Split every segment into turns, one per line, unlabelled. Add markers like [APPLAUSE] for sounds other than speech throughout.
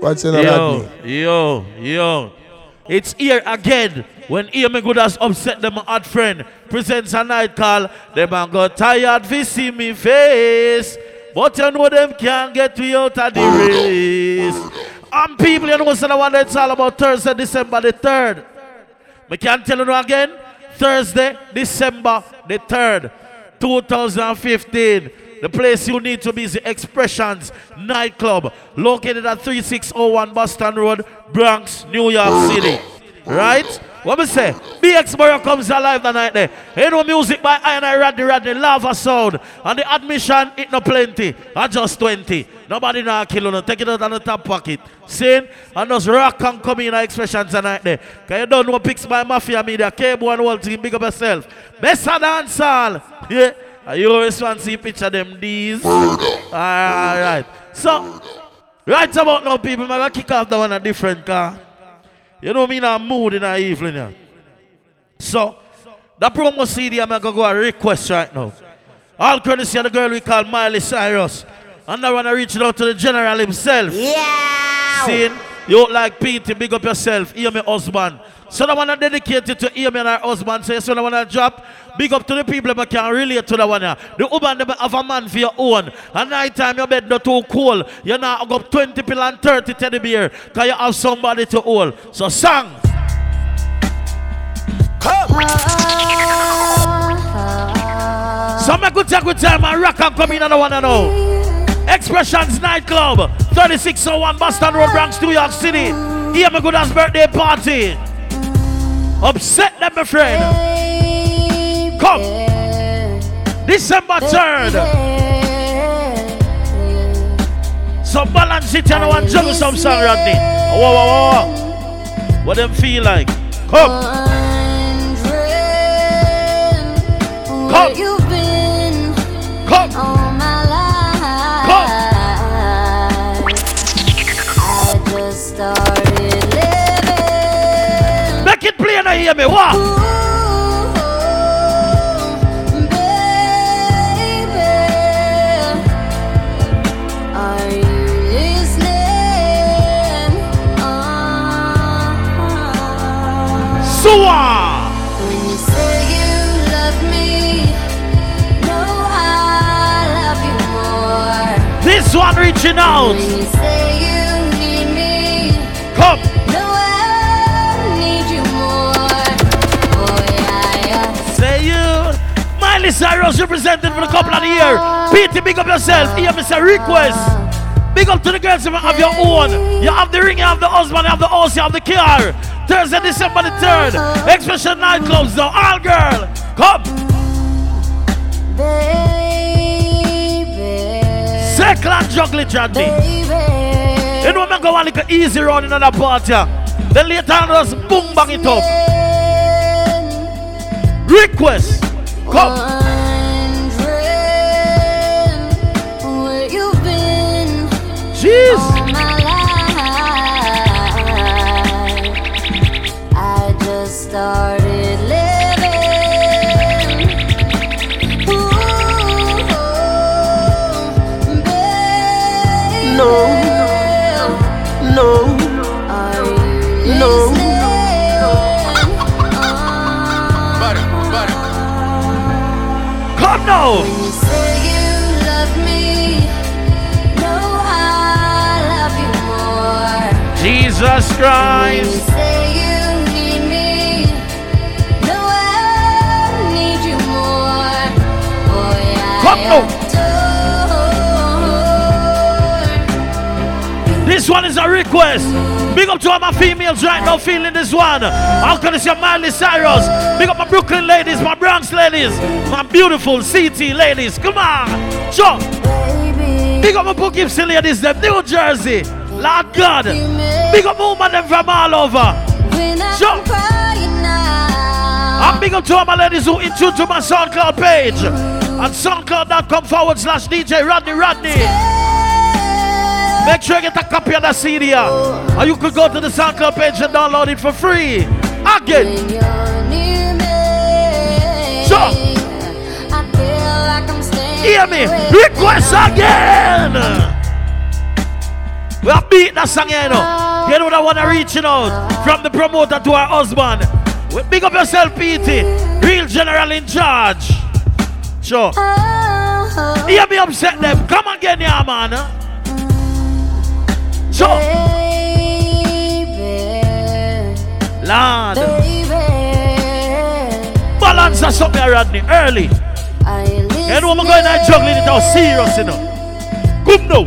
What's in
Yo, yo, yo. It's here again. When Amy Goodas upset them hot friend, presents a night call. Them man got tired to see me face. But you know them can't get me out of the race. And people, you know what's the one that's all about Thursday, December the 3rd. Me can't tell you again. Thursday, December the 3rd, 2015. The place you need to be is the Expressions nightclub, located at 3601 Boston Road, Bronx, New York City. Right? What me say? BX Borough comes alive the night there. You know music by Iron I Rodney Rodney, Lava Sound. And the admission, it no plenty. I just 20. Nobody now kill you. Take it out of the top pocket. Saying, and those rock can come in expressions tonight there. Cause you don't know picks by Mafia Media, Cable and whole team, big up yourself. Best of dance all. Yeah. And you always want to see picture them these. Alright. So, right about now, people, I'm gonna kick off the one a different car. You know me in a mood in the evening. Yeah. So, the promo CD, I'm going to go a request right now. All courtesy of the girl we call Miley Cyrus. And I want to reach out to the general himself.
Yeah.
Seeing you look like Pete, big up yourself. Hear me, husband. So want to dedicate it to me and her husband. So, I want to drop. Big up to the people that can relate to the one. The woman them have a man for your own. And night time your bed not too cold. You now go up 20 pill and 30 teddy bear. Because you have somebody to hold. So song. So make good take good time and rock and come in another one and now. Expressions nightclub, 3601 Boston Road, Bronx, New York City. Here my good as birthday party. Upset them, my friend. Come. December 3rd. So balance it and I want juggle some song, Rodney. Whoa, whoa, whoa. What them feel like? Come. Come.
You've been
Come. Play I hear me. What?
Ooh, baby, are you listening?
Suwa.
when you say you love me, no, I love you more.
This one reaching out.
When you say you need me,
Come. Miley Cyrus represented for a couple of the year. Pete, big up yourself. Here say request. Big up to the girls who have your own. You have the ring, you have the husband, you have the house, you have the car. Thursday, December the 3rd. Expression nightclubs now. All girl. Come.
Baby,
Circle and juggle it,
baby.
You know, I'm going to like an easy run in another party. Then later on, just boom, bang it up. Request. Come.
Wondering where you've been
Jeez.
Yeah,
Come
yeah.
This one is a request. Big up to all my females right now feeling this one. How can I say Miley Cyrus? Big up my Brooklyn ladies, my Bronx ladies, my beautiful CT ladies. Come on.
jump.
Big up my Book Gibson ladies, them New Jersey. Lord God. Big up woman them from all over.
when I'm.
And big up to all my ladies who in tune to my SoundCloud page. At soundcloud.com forward slash DJ Rodney Rodney. Make sure you get a copy of the CD. Or you could go to the SoundCloud page and download it for free. Again.
When you're near me, I feel like
Hear me. Request again. We have beat that song here, you know. Oh, you know that one reaching out from the promoter to our husband. We big up yourself, PT. Real general in charge. Sure.
Oh, oh,
Hear me upset them. Come again, yeah, man. Sure.
baby,
Lord.
baby.
Balance or something, Rodney. Early.
You
know I'm going to juggling it out serious, you know. Come now.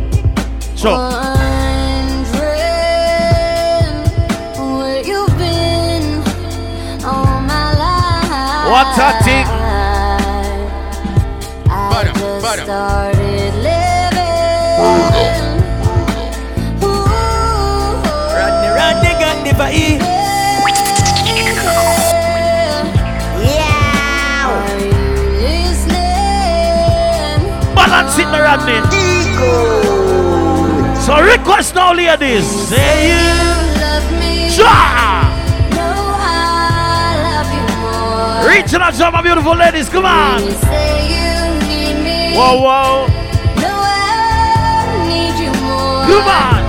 Sure.
Wondering where you've been all my life.
What a thing.
I
Butter, butter.
started living. Yeah.
Balance it, now, Rodney. So request now, ladies. Say you.
Love me.
Reaching out to my beautiful ladies. Come on. Whoa, whoa.
No.
Come on.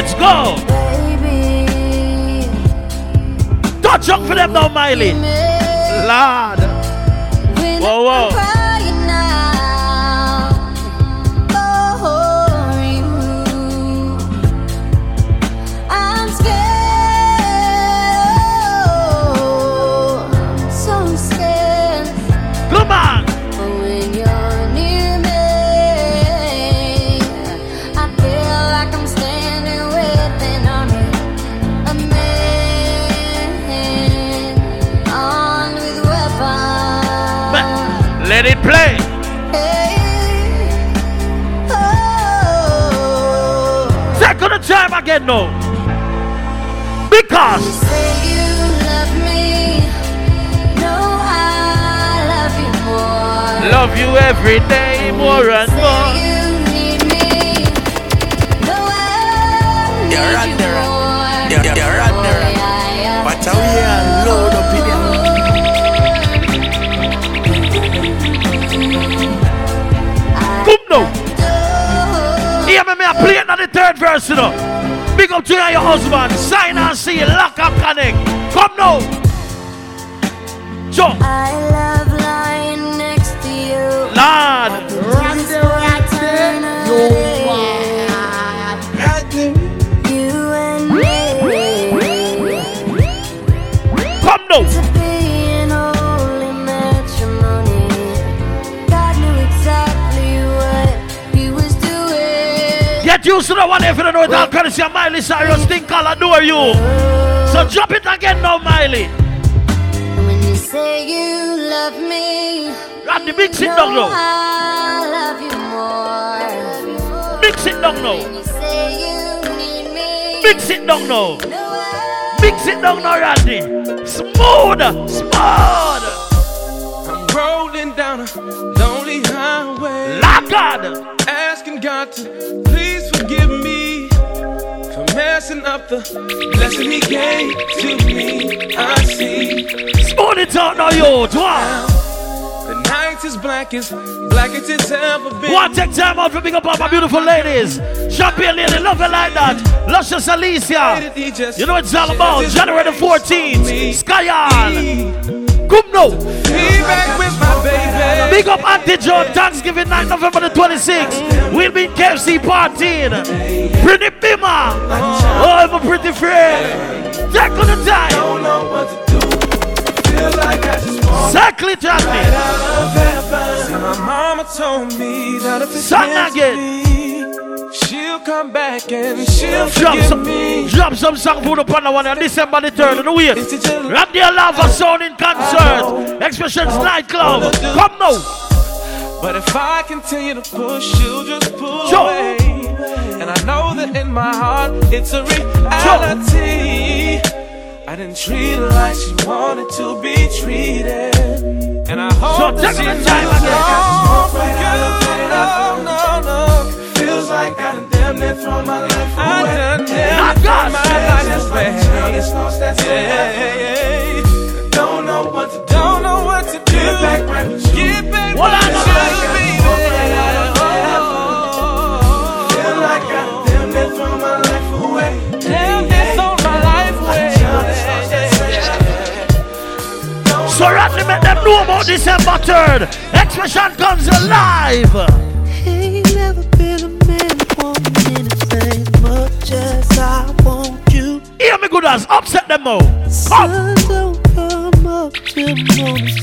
Let's go.
Baby,
Touch up for them now, Miley. Lord. Whoa, whoa. Play.
Hey, oh,
Second time again now.
you
Because
say you love me, no, I love you more.
love you every day more and more. On the third verse, you know. Big up to you and your husband. Sign and see, lock and connect. Come now. Joe.
I love lying next to you.
Lord.
This for. You and me.
Come now. Used to the one if you don't know it all courtesy of Miley Cyrus. Think I'll adore you. So drop it again now, Miley.
When you say you love me,
And the mix it down now.
I love you more.
Mix it down now.
you say you need me,
Mix it down now.
I
Mix it down now, Randy. Smooth. Smooth.
I'm rolling down a lonely highway,
Lock God.
asking God to please forgive me for messing up the blessing He gave to me. I see
it out now, yo. Wow.
the night is black as black as it's ever been.
One take time out for big up all my beautiful ladies. Champagne lady, love it like that. Luscious Alicia. You know what it's all about. January the 14th.
with me.
Skyan. Come now.
He back with my baby.
Big up Auntie Joe, Thanksgiving night, November the 26th. We'll be in KFC partying. Pretty Bima. Oh, I'm a pretty friend. Take on the time.
Don't know what to do. Feel like I just want
Exactly, Johnny.
See, my mama told me that if it's
Sing
meant to
again.
She'll come back and she'll
Drop
forgive
some,
me.
drop some song for the one on December the 3rd. And wait.
It's just
Rock the Lava Sound in concert. Expressions nightclub. Come now.
But if I continue to push, she'll just pull away. And I know that in my heart, it's a reality. I didn't treat her like she wanted to be treated. And I hope
So
that she
the time
moves
again.
Lost my life this way. Don't know what to do. Don't
know what to do. Get back
right with you. Get back well, right with. Feel like I damn near
threw my life away. Damn my life away.
So, Rodney, make them know about December 3rd. Expression comes alive.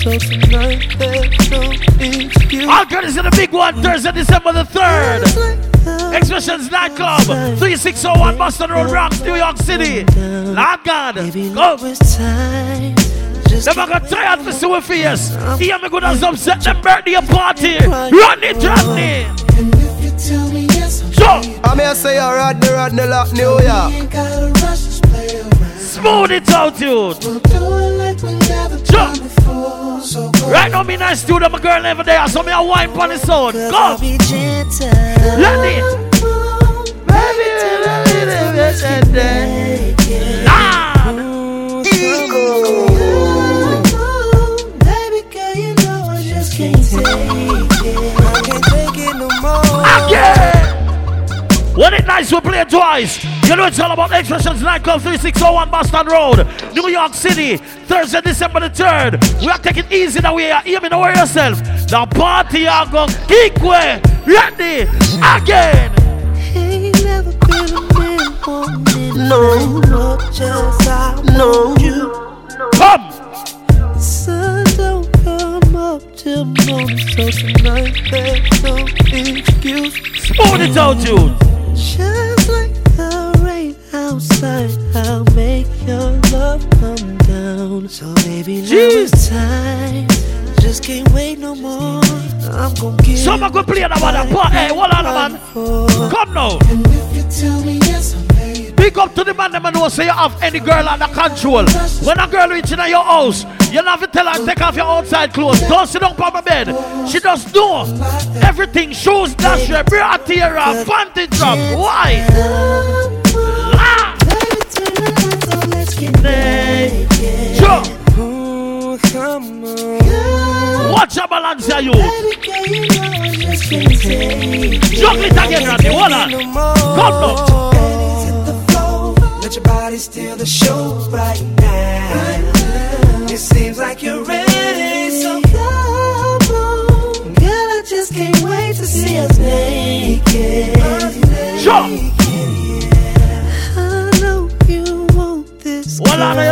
So tonight there's no excuse.
All credits in the big one, Thursday, December the 3rd.
Just like the
Expressions Nightclub, 3601 Boston Road, Bronx, New York City. Lord God, go.
now it's time. Just
Them a got tired for see we face. Hear me good as upset them birthday party. Run it, run it.
And if you tell me yes, I'm
So,
I may say a Rodney Rodney Lock New York.
Around.
smooth it out, dude.
We'll do it like we never
Sure.
So
Right now, me nice studio, my girl never there, so me a wine on the sound. Go. Let it.
Baby girl, you know I just can't take it. I can't take it no more.
Yeah. When it nice, we play it twice. You know it's all about Expressions Nightclub 3601 Boston Road, New York City, Thursday, December the 3rd. We are taking easy now. We are me know yourself. The party are going kick way. Ready again.
Ain't never been a man wanting no much as I want you.
Come.
The sun don't come up till morning, so tonight there's no excuse.
Smooth it out, dude.
Just like outside, I'll make your love come down. So baby, now it's time. Just can't wait no more. I'm gonna give.
Someone go play that one. part. Hey, hold on, man. Come now.
And if you tell me yes.
Big up to the man that know say you have any girl under control. When a girl reach in your house, you have to tell her take off your outside clothes. Don't sit down on my bed. She just do everything. Shoes, dash, bra, tear, panty drop. Why?
Ooh, come on.
Watch your balance you.
You know it.
Again, Randy. Hold on.
Let your body steal the show right now. It seems like you're ready, so come on. Girl, I just can't wait to see us naked.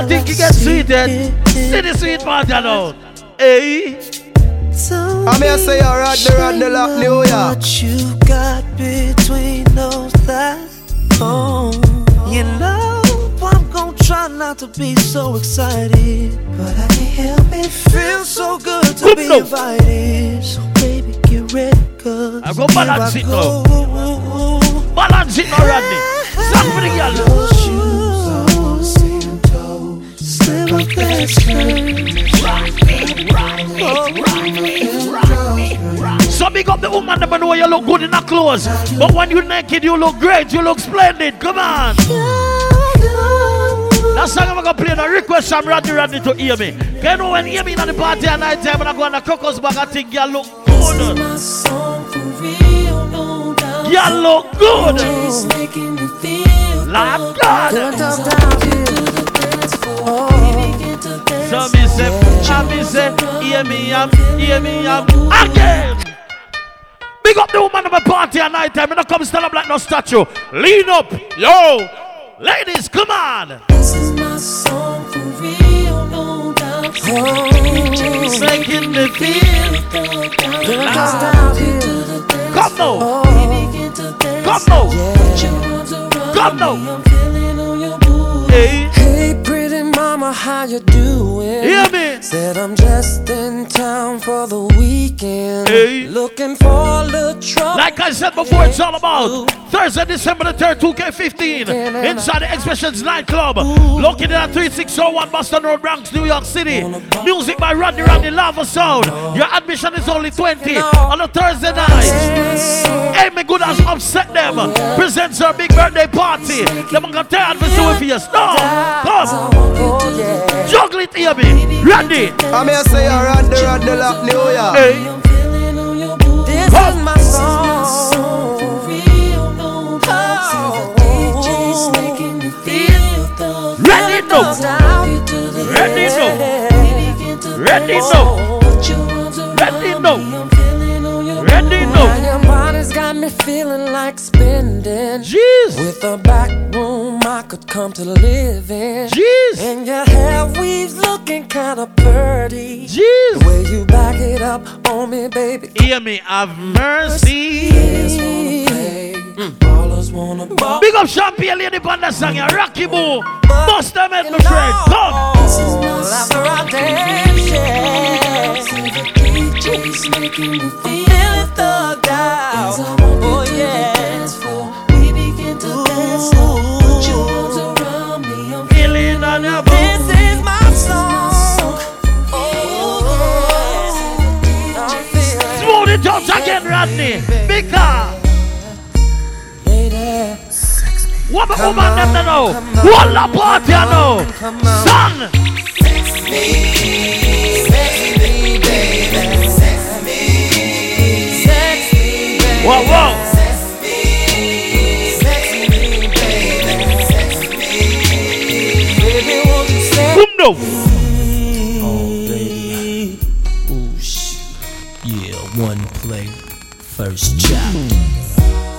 Think you get sweeted? See the sweet part now. Hey.
I
may say a Rodney Rodney Lock New York.
What you got between those thighs? Oh, you know I'm gonna try not to be so excited, but I can't help it. Feels so good to be invited. So baby, get ready, cause
I go
here
balance
I
it
go.
Balance it now, Randy. Song for the girl. So big up the woman that know you look good in her clothes. But when you naked, you look great. You look splendid. Come on. That song I'm gonna play the request Rodney Rodney to hear me. Can you know when hear me in the party at night time and I go on the crocus bag, I think you look good.
My song for real, no doubt.
You look good.
It's making me feel
Lord
good.
God.
Don't talk down to the dance floor. Baby, get to dance.
So me say, I me say, hear me up, hear me up again. Big up the woman of a party at night time and I come stand up like no statue. Lean up, yo. Ladies, come on.
This is my song for real, no doubt.
It's making me feel. Come now. Come now. Come now.
Mama, how you doing?
hear me.
Said I'm just in town for the weekend.
Hey.
Looking for a little trouble.
Like I said before, it's all about Thursday, December the 3rd, 2K15, inside the Expressions Nightclub, located at 3601 Boston Road, Bronx, New York City. Music by Rodney Rodney Lava Sound. Your admission is only 20 on a Thursday night. Amy Goodas upset them. Presents her big birthday party. Them gonna tired for so if you stop. Come. Juggle it, Amy. Randy.
I may say a Rodney Rodney Lock New York.
Hey.
I'm feeling on your booty.
This is my song.
For real, no doubt. DJ's making me feel the
Ready, no.
To the
Ready, no.
To
Ready,
dance.
no.
Feeling like spending.
Jeez.
With a back room I could come to live in.
Jeez.
And your hair weaves looking kinda pretty.
Jeez.
The way you back it up on me, baby.
Hear me, have mercy.
Players mm. wanna play, ballers wanna ball.
Big up Champagne Lady Panda song, ya mm. Rocky Boo. Bust them head, my friend. Come.
This is my after our dance, yeah.
DJ's making me feel
Feeling thugged out. Oh yeah.
We begin to dance now. Put your arms around me. I'm
Feeling on your
This is my song. Oh yeah.
Smooth it out again, Rodney. Big car.
Lady.
What the woman them they know? What the party you know? Son. Whoa, whoa. Boom, no.
Yeah, one play, first chop.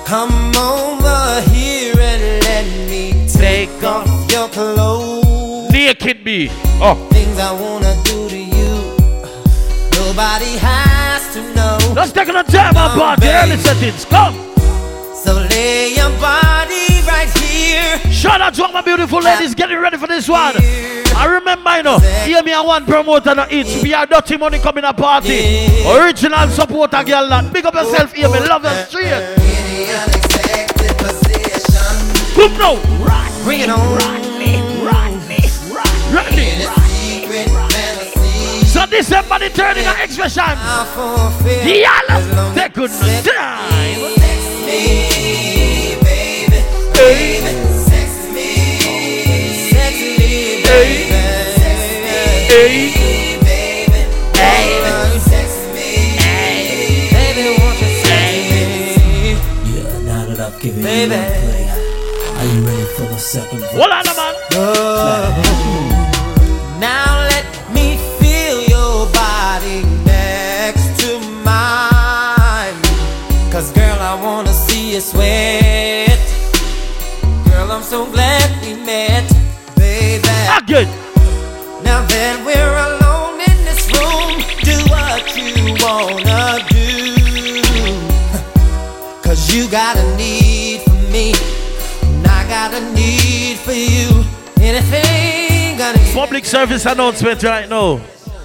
Come over here and let me take off your clothes.
Naked me. Oh,
Things I wanna do to you. Nobody has to know.
let's take a time on party. Early settings. Come.
So lay your body right here.
Shout out to all my beautiful ladies getting ready for this one. I remember, you know, hear me and one promoter no each. We are dirty money coming a party. Original supporter girl that. Big up oh, yourself, hear me. Oh, love the street.
Unexpected position.
Come now.
It on.
Rodney, Rodney, Rodney.
Secret fantasy.
So December the 3rd in the expression.
I fulfill
The
as.
They could
you
not time.
me, baby. Baby, sex me. Sexy, baby.
Hey.
Baby, baby, sex me. Baby, won't you sex me?
Yeah, now that I've given
Baby.
you one play, are you ready for the second verse?
Hold service announcement right now.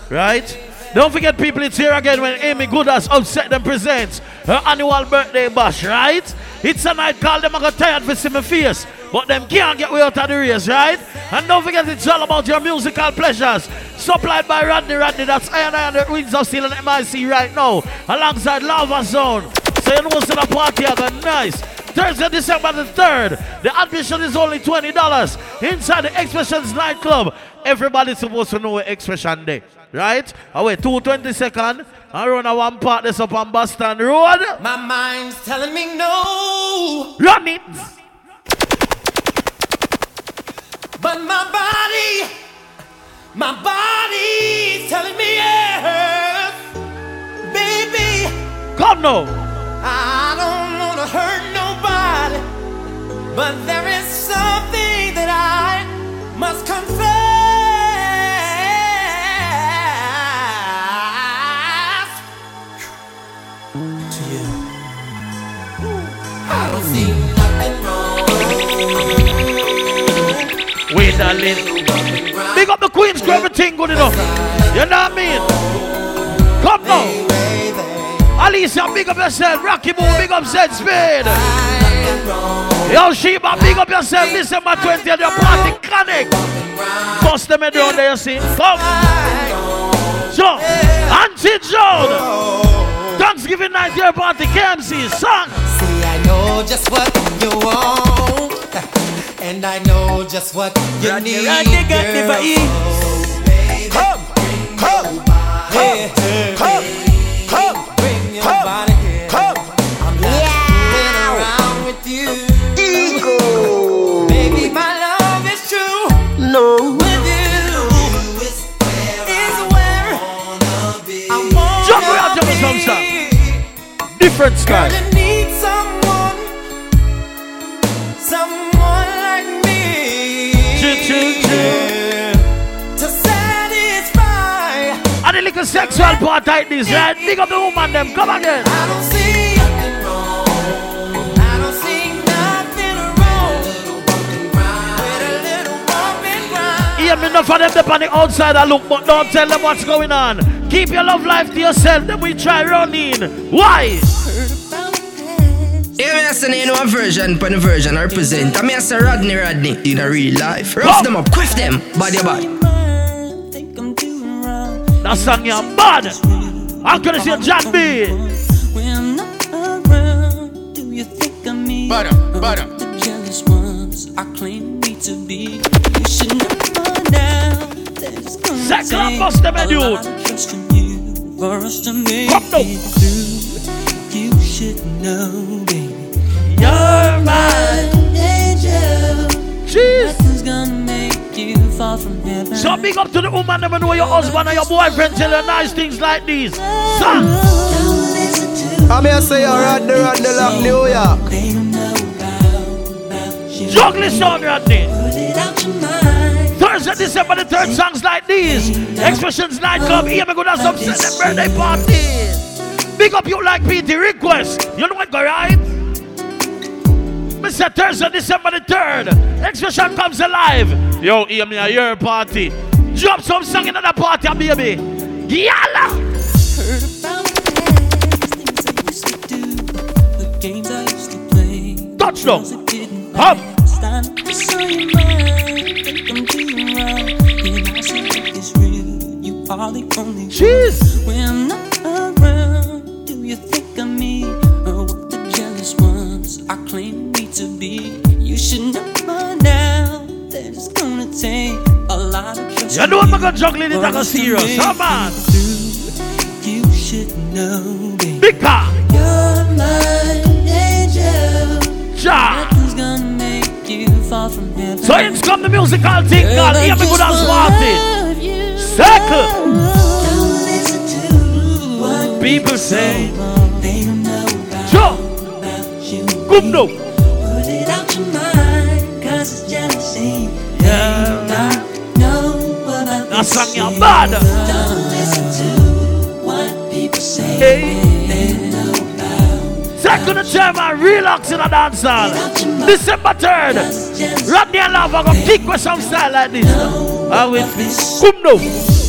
Right? Don't forget, people, it's here again when Amy Goodas Upset them presents her annual birthday bash, right? It's a night called them I got tired for see my face, but them can't get way out of the race, right? And don't forget, it's all about your musical pleasures. Supplied by Rodney Rodney, that's Iron Iron the Wings of Steel and MIC right now, alongside Lava Sound. So you know what's in party, I got nice. Thursday, December the 3rd. The admission is only $20 inside the Expressions nightclub. Everybody's supposed to know Expression Day, right? Away 220 second. I run a one part this up on Boston Road.
My mind's telling me no,
Run it.
but my body, my body's telling me yes, baby.
Come now.
I don't wanna hurt nobody, but there is something that I must confess to you. I don't see nothing wrong.
Wait a little. Big up the Queens, everything good enough. You know what I mean? Come now. Alicia, big up yourself. Rocky Boom, big up Zed Speed. Yo, Sheba, big up yourself. December 20th, your party chronic. Bust them down there, you see. Come. So, Auntie Joan. Thanksgiving night, your party, KMC, son.
See, I know just what you want, [LAUGHS] and I know just what you need.
Got the
girl.
vibes.
Oh, baby, come, come, come, come,
difference now.
Girl,
need someone,
someone like me. Chill,
chill, chill.
To satisfy.
And the little sexual part like this, right? Dig up the woman, them. Come on, then.
I don't see nothing wrong. I don't see nothing wrong.
Hear me enough for them, to on the outside. I look, but don't tell them what's going on. Keep your love life to yourself. Then we try running. Why?
Yeah, me a in one version, pon the version I represent. I mean I say Rodney Rodney in a real life. Rough them up, quiff them, body body.
Think I'm.
That song you're bad. I'm gonna say Jack B.
When I'm not around, do you think of me?
Butter, butter.
The jealous ones I claim me to be. You should know now that gonna
Second
take
bust them,
a
dude.
lot of trust from you for us to make it through. You should know, baby.
You're mine.
Angel.
Jeez.
Nothing's gonna make you fall from heaven.
So big up to the woman, never know your husband or your boyfriend tell you nice things like these. Son,
Don't listen to
I'm here say you're Rodney Rodney Lock New York.
They don't know about, about you.
juggle this on Rodney.
Put it out your mind.
Thursday, December the third, songs like these. Expressions nightclub, um, here me gonna some send them birthday party. Big up you like PT request. You know what go right? Mr. Thursday, December the 3rd. Expression comes alive. Yo, hear me a year party. Drop some song in the party, ah, baby. Yalla!
Heard about things, things I used to do, the games I used to play.
Touchdown.
Because it didn't
Come.
last. I know so you might think I'm doing wrong. When I say it's real, you are the only one.
Jeez.
When I'm around, me to be? You should know by now that it's gonna take a lot of trust.
You know gonna juggle it, it's
for
gonna serious. Come on.
You should know, baby.
Big car.
You're my angel.
Ja.
Nothing's gonna make you fall from heaven.
So it's come the musical thing called
I
Hear Me
just
Good and
wanna love you.
Circle.
Don't listen to what
People say,
they don't know about,
Sure.
about this
song you're bad.
Don't listen to what people say.
Hey.
Don't know about
relax in a dance hall. December 3rd. Rodney and Lava gonna kick with some style like this. I will Come now.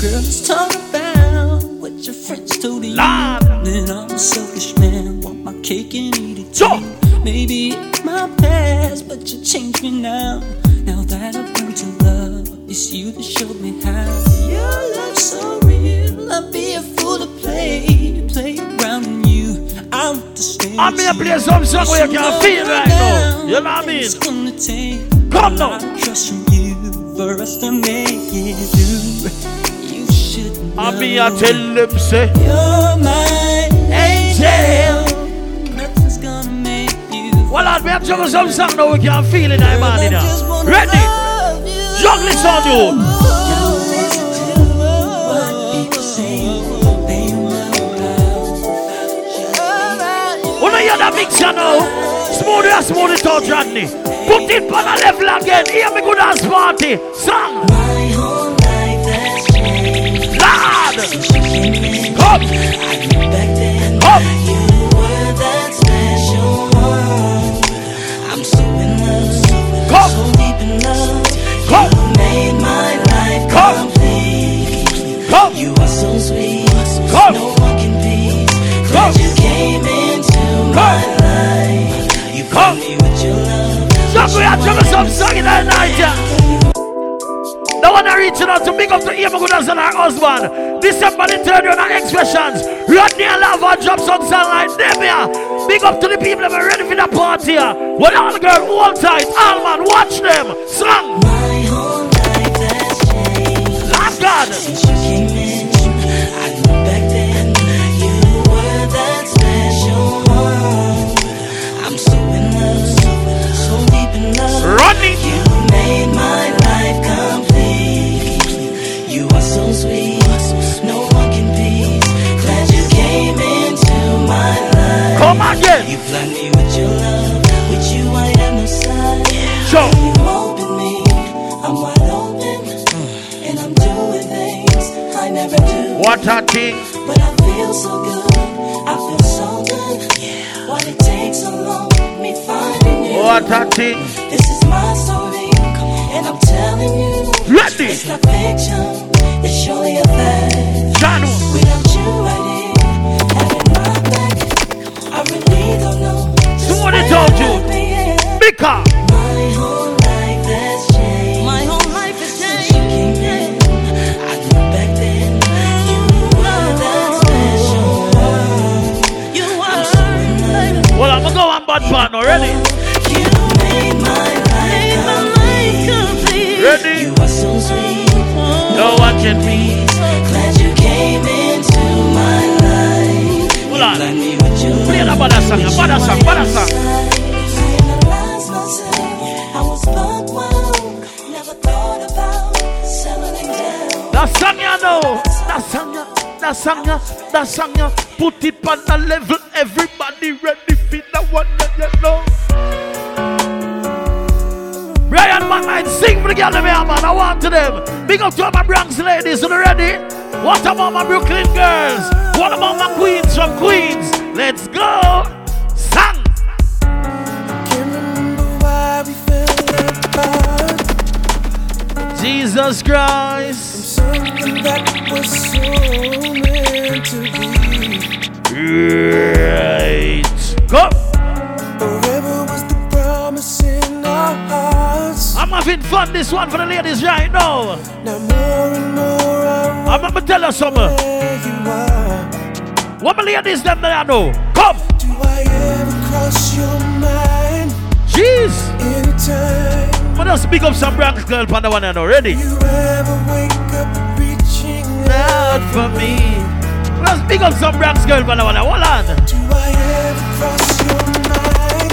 Girls talk about what your friends told you.
Lord.
Then I'm a selfish man, want my cake and eat it too. Maybe my past, but you changed me now. Showed me how. Your love's so real, I'd be a fool to play, play around you. I want to stay.
I'm here play some song where you can feel right now. You know what I mean?
It's gonna take
Come
a
now.
trust from you for us to make it through. You should know.
I'm here tell them say,
You're my
Angel.
Nothing's gonna make you.
well, Lord, we have juggle some song now we can feel it, I'm
I
man.
just
now. Ready? This on you. That mixer now, smooth it, smooth Rodney. Put it on a level again. Hear me good as party. Song. Lord.
in love.
Come.
You made my life
Come.
complete.
Come.
You are so sweet,
Come.
no one can beat.
Come.
You came into my life. You
Come.
me with your love.
Juggle, we have juggle some song in the night. The one that reaching out to big up to Emma Goodas and her husband. December the 3rd, on our expressions. Rodney and Lava drop some song like them, yeah. Big up to the people that are ready for the party. When all the girl, hold tight, all man, watch them. Song. Lord
Since you came in, I knew back then you were that special one. I'm so in love, so deep in love.
Rodney.
You made my life complete. You are so sweet, no one can beat. Glad you came into my life.
Come again.
You flood me with your love, with you I am no side.
Sure.
You
What a thing.
But I feel so good. I feel so good. Yeah. Why it takes so long? Me finding you.
What a thing.
This is my story, and I'm telling you.
Ready.
It's not fiction. It's surely a fact. Without you right here, having my back, I really don't know. just
Somebody
where
told you. Mika.
My whole
Ready?
You made my life complete.
Ready?
You are so sweet.
No one can be.
Glad you came into my life.
Hold on.
Like me with your
Play the bada song, yeah, bada song, bada song.
I analyzed myself. I was buck wild. Never thought about settling down.
That song ya know. That song ya. That song ya. That song ya. Put it on the level. Everybody ready McKnight, sing for the girl, man. I want to them. Big up to all my Bronx ladies. Are you ready? What about my Brooklyn girls? What about my queens from Queens? Let's go. Sang. Jesus Christ. Right. Go. Having fun this one for the ladies right now.
Now more and more I
I'm gonna tell you something.
where you are.
What my ladies them that I know? Come.
Do I ever cross your mind
Jeez.
anytime?
But just pick up some Bronx girl on the one I know. Ready?
You ever wake up reaching
Out for me. Let's pick up some Bronx girl on the one. Hold on.
Do I ever cross your mind?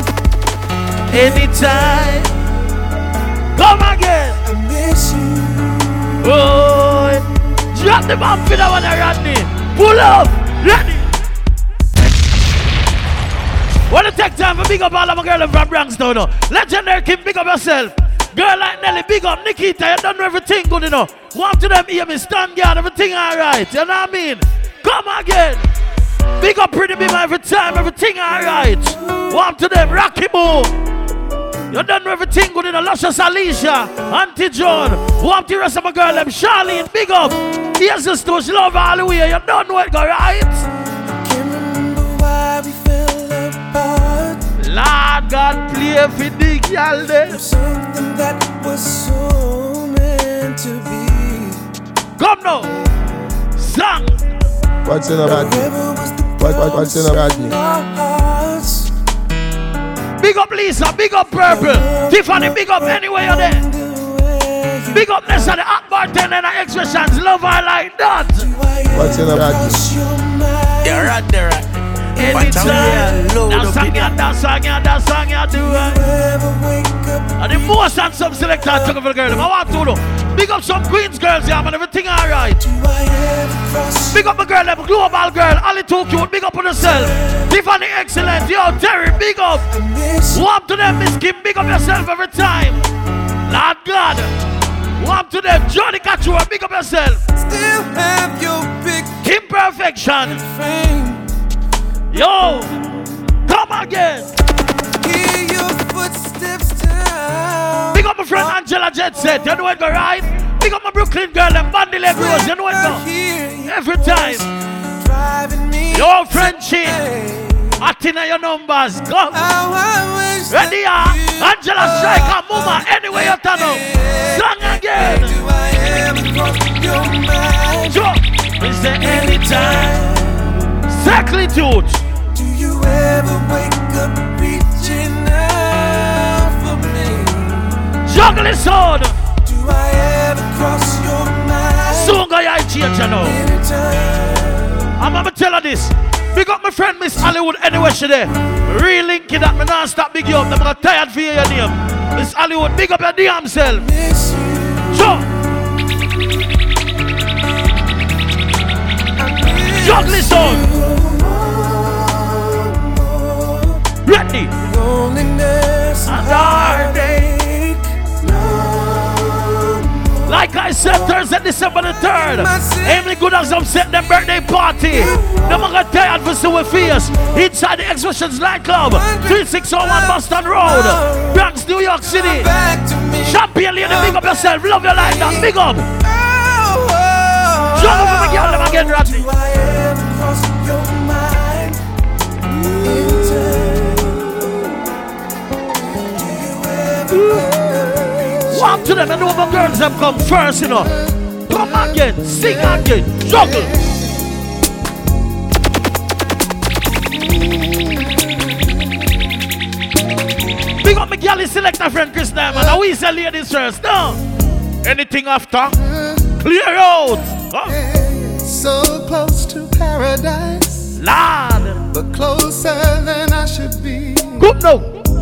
Anytime. Come again.
I miss you.
Oh. Drop the bomb for the one Rodney. Pull up. Ready? Wanna take time for big up all of my girls from Bronx now, no? Legendary Kim, big up yourself. Girl like Nelly, big up Nikita, you done everything good, you know. Want to them hear me stand guard, everything alright, you know what I mean? Come again. Big up Pretty Bima every time, everything alright. Want to them, Rocky Boo. You done with everything good in a luscious Alicia, Auntie John, want the rest of my girl, them Charlene, big up. Here's the stush, love all the way, you don't know it go right.
Can't remember why we fell apart.
Lord God, play for the girl there.
Something that was so meant to be.
Come now. Song.
What's in a bad
Forever was the
What- what- what's in a
promise
bad
in our hearts.
Big up Lisa, big up Purple. Tiffany, big up anywhere you're there. Big up Nessa, the hot bartender and the expressions. Love her like that.
What's in a bad
cross your mind?
You're right there. right.
Anytime.
Watch out, load
That
up
song,
in
yeah,
ya.
that song, yeah, that song, yeah, do it.
Ever wake up
And the most handsome selector I took for the girl. I want to know. Big up some Queens girls, yeah, man. Everything alright.
Do I ever cross
Big up my girl, them global girl. Ali too cute. Big up on yourself. Tiffany, excellent. Yo, Terry, big up. Warm to them, Miss Kim. Big up yourself every time. Lord God. Warm to them. Johnny Kachua, big up yourself.
Still have your big
Kim Perfection.
fame.
Yo, come again. Up my friend Angela Jet Set. You know it go right? Big up my Brooklyn girl, them Bandy Leg Rose. You know it go. Every time.
voice Driving me
Yo, Frenchie.
insane.
Acting your numbers. Come.
How I wish
Ready, ah?
you
Angela Striker, Mama, anyway you turn up. Song again.
Do I ever cross your mind?
Joe, is there any time? Seclitude.
Do you ever wake
Juggling sword.
Do I ever cross your mind?
Soon go I change you know. I'm gonna tell her this. Big up my friend Miss Hollywood she there. Real linking that me non stop big you up. I'm not tired for your name. Miss Hollywood, big up your damn self.
You.
Joe, juggling sword. Ready.
Loneliness
And
heartache. No
Like I said Thursday, December the 3rd. Amy Goodas upset their birthday party. Are gonna tired for see face inside the Expressions nightclub, 3601 Boston Road, Bronx, New York City. Champion lady, big up yourself. Love your life, that big up. Jump up with the girl, again, Rodney. Walk to them and know my girls them come first, you know. Come again, sing again, juggle. Big up my girl, select a friend Chris Diamond. Now we say ladies first, no. Anything after? Clear out. Huh?
So close to paradise,
Lord.
but closer than I should be.
Good now.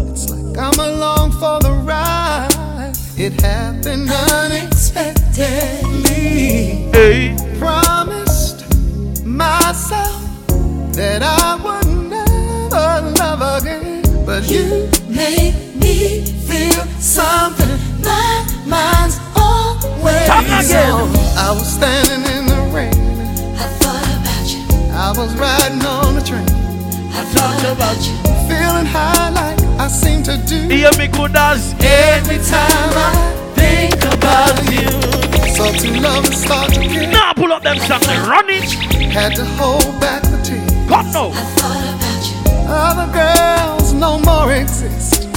It's like I'm along for the ride. It happened unexpectedly.
Hey.
Promised myself that I would never love again, but you
made me feel something. My mind's always
Come again.
on.
I was standing in the rain.
I thought about you.
I was riding on the train,
I thought about you.
feeling high like I seem to do.
Hear me good as
Every time I
think about you.
saw two lovers start to kiss,
Now pull up them songs and run it.
had to hold back the tears.
Come no.
I thought about you.
Other girls no more exist,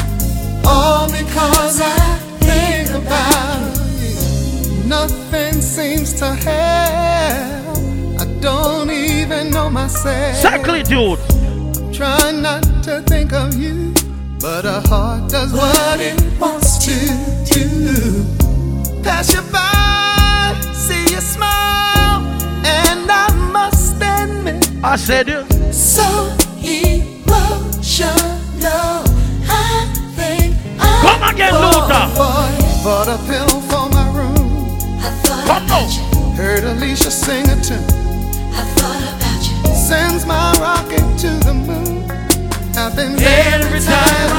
all because I think about you. Nothing seems to help. I don't even know myself.
Exactly, dude.
I'm Trying not to think of you, but a heart does what it wants to do. Pass you by, see you smile, and I must admit,
I said you.
So emotional. I think I
Come again, Luther.
boy, bought a pill for my room.
I thought
Come
about you.
Heard Alicia sing a tune,
I thought about you.
sends my rocket to the moon. I've
Every time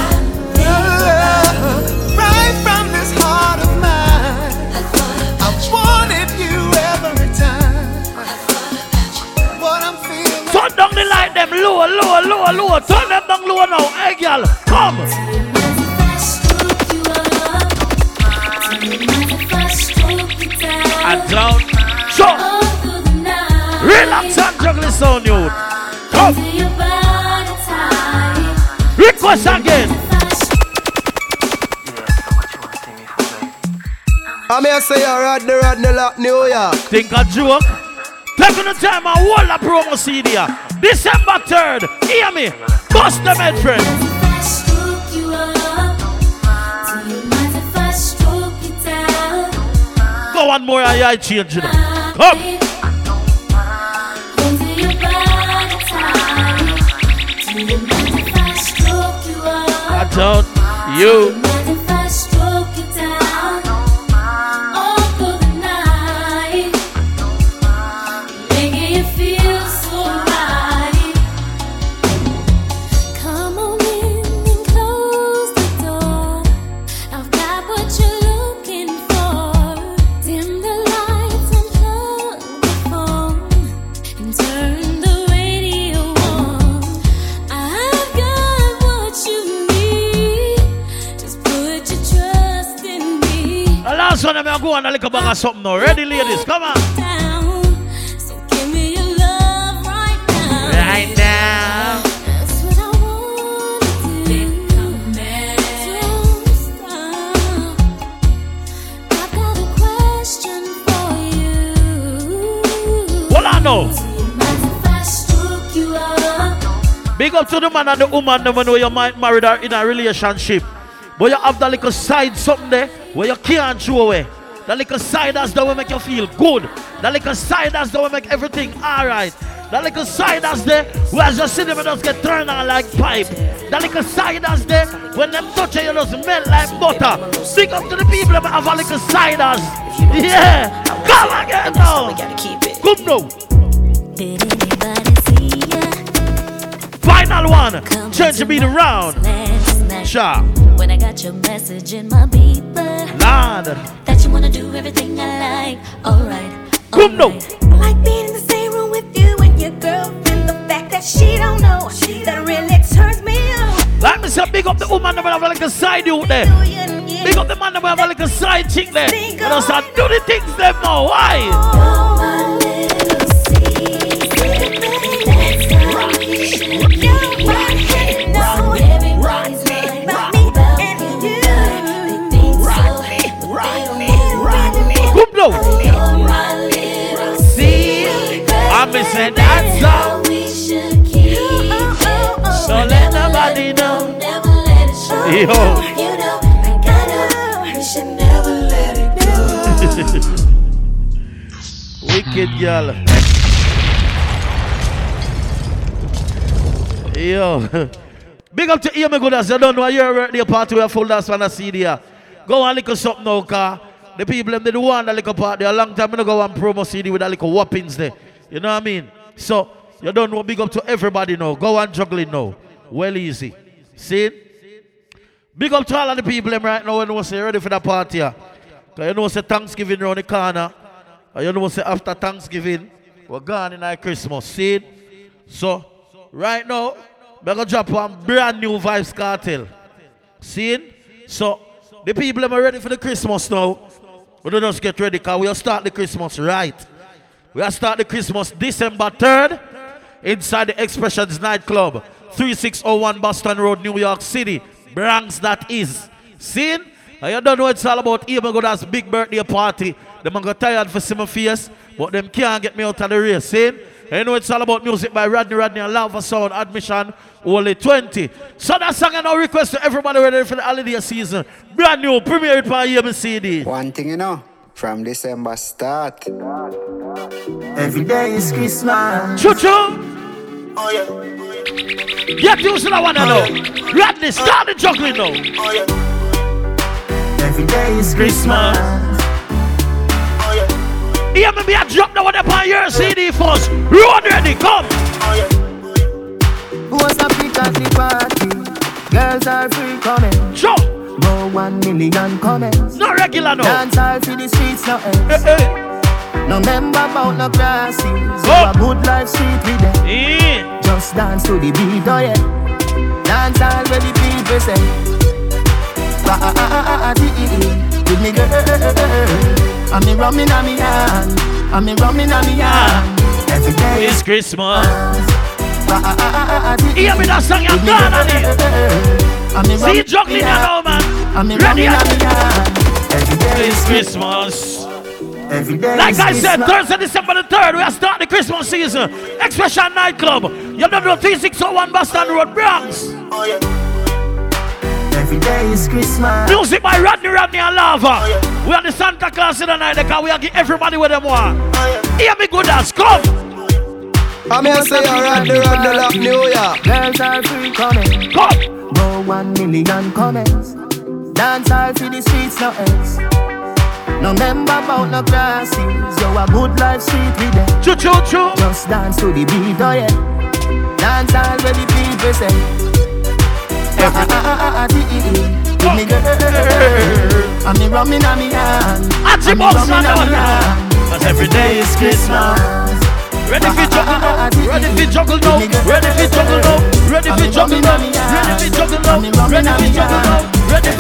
love, right from this heart of mine.
I thought
I
about you.
wanted you every time.
I thought about you.
What I'm feeling.
Turn down the light, them low, low, low, low. Turn them down low now. Hey, girl, come. And down. So, relax and juggle the sound, you. Come. Request again.
I may say you Rodney Rodney Lock New York.
Think a joke? Taking the time and hold a promo CD. here. December 3rd. Hear me. Bust them head, friend. Go one more and I change it. Come. I don't. You. One, I'm going to go on a little bag of something now. Ready, ladies? Come on.
So give me your love right now.
Right now.
That's what I wanna do. Don't stop. I've got a question for you.
Hold on now.
Mind if I stroke?
Big up to the man and the woman them when you might married or in a relationship. But you have that little side something there where you can't throw away. That little side that's the way make you feel good. That little side that's the way make everything alright. That little side that's there where as you see them it just get turned on like pipe. That little side that's there when them touch you, you just melt like butter. Big up to the people that have a little siders. Yeah. Come again now. Come now.
Did anybody see ya?
Final one. Change the beat around.
Last night
Sure.
when I got your message in my beeper
Lord.
that you wanna do everything I like. Alright.
Come now.
I like being in the same room with you and your girlfriend. The fact that she don't know she that really turns me on.
Like me say, big up the woman that have like a side out there. Big up the man that have like a side chick there. You know, so do the things them now. Why? know. I'm missing that song. we should. So let nobody know. Never
let it show. You know, I gotta. We should never let it go.
Wicked gal. Yo. Big up to Amy Goodas. You don't know you're at the party where full dance when I see. Go and lick us up now, car. The people them they do want a little party. A long time I go and promo CD with a little whoppings there. You know what I mean? So you don't know big up to everybody now. Go and juggling now. Well easy. See? Big up to all of the people them right now when you say ready for the party. Cause you know say Thanksgiving around the corner. And you know say after Thanksgiving, we're gone in our Christmas. See? So right now, we're gonna drop one brand new Vybz Kartel. See? So the people them are ready for the Christmas now. We don't just get ready because we'll start the Christmas right. We'll start the Christmas December 3rd inside the Expressions nightclub, 3601 Boston Road, New York City, Bronx, that is. See? I don't know what it's all about Even I'm to big birthday party. Them are tired for some face, but them can't get me out of the race. See? And you know it's all about music by Rodney Rodney and Lava Sound admission only 20. So that song and our request to everybody ready for the holiday season. Brand new, premiered by EMCD.
One thing you know, from December start.
Every day is Christmas.
Choo choo.
Oh yeah.
Get used to that one now. Rodney, start the juggling now.
Oh yeah. Every day is Christmas.
Hear me, be a drop the one upon your CD first. Road ready, come.
What's up at the party? Girls are free coming.
Sure.
No one million comments.
No regular no.
Dance all for the streets no ends. No member about no classes. So a good life sweet with them. Just dance to the beat, oh yeah. Dance all where the people say. Ah ah ah ah With me girl. I'm me rumming on me hand. I'm me rumming on me hand. Every day
It's Christmas. Ah, ah, ah, Hear me that song, you're gone on it. See juggling you now, man. Ready? It's Christmas.
Every day
Like I said, Thursday, December the 3rd, we are starting the Christmas season. Expression Nightclub. You know the 3601 Boston Road, Bronx.
Oh, Every day is Christmas.
Music by Rodney Rodney and Lava. Oh, we are the Santa Claus in the night because we are give everybody what them want. Oh, Hear me good as come.
I'm here say you're Rodney Rodney Lock New York.
Girls are free coming.
Come.
No one million comments. Dance all for the streets, no ends. No member about no classes. Yo, a good life street with them.
Choo choo choo.
Just dance to the beat, oh yeah. Dance all where the people say. Ah, ah, ah, ah, ah, dee. Give me girl. I'm me rumming on me hand. I'm me
man,
on me hand.
Cause every day is Christmas. Ready for juggle. Ready for juggle now. Ready for juggle now. Ready for juggle now. Ready for juggle now. Ready for juggle now. Ready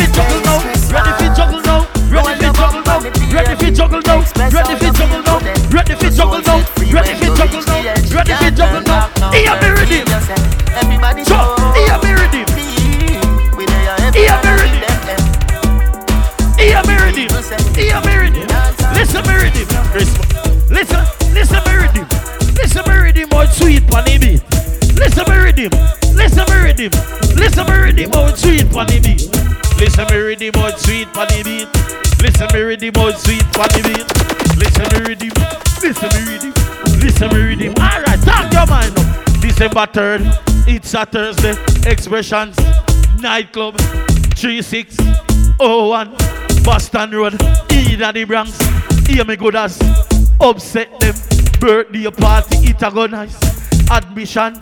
for juggle now. Ready for juggle now. Ready for juggle now. Ready for juggle now. Ready for juggle now. Ready for juggle now. Ready for juggle now. Ready for juggle now. Christmas. Listen. Listen me ready. Listen me ready. More sweet panny beat. Listen me ready. Listen me ready. Listen me ready. More sweet panny beat. Listen me ready. More sweet panny beat. Listen me ready. More sweet panny beat. Listen me ready. Listen me ready. Listen me ready. All right. Talk your mind now. December 3rd. It's a Thursday. Expressions. Nightclub. 3601 Boston Road. Either the Bronx. Hear me good as. Upset them. Birthday party. It a go nice. Admission.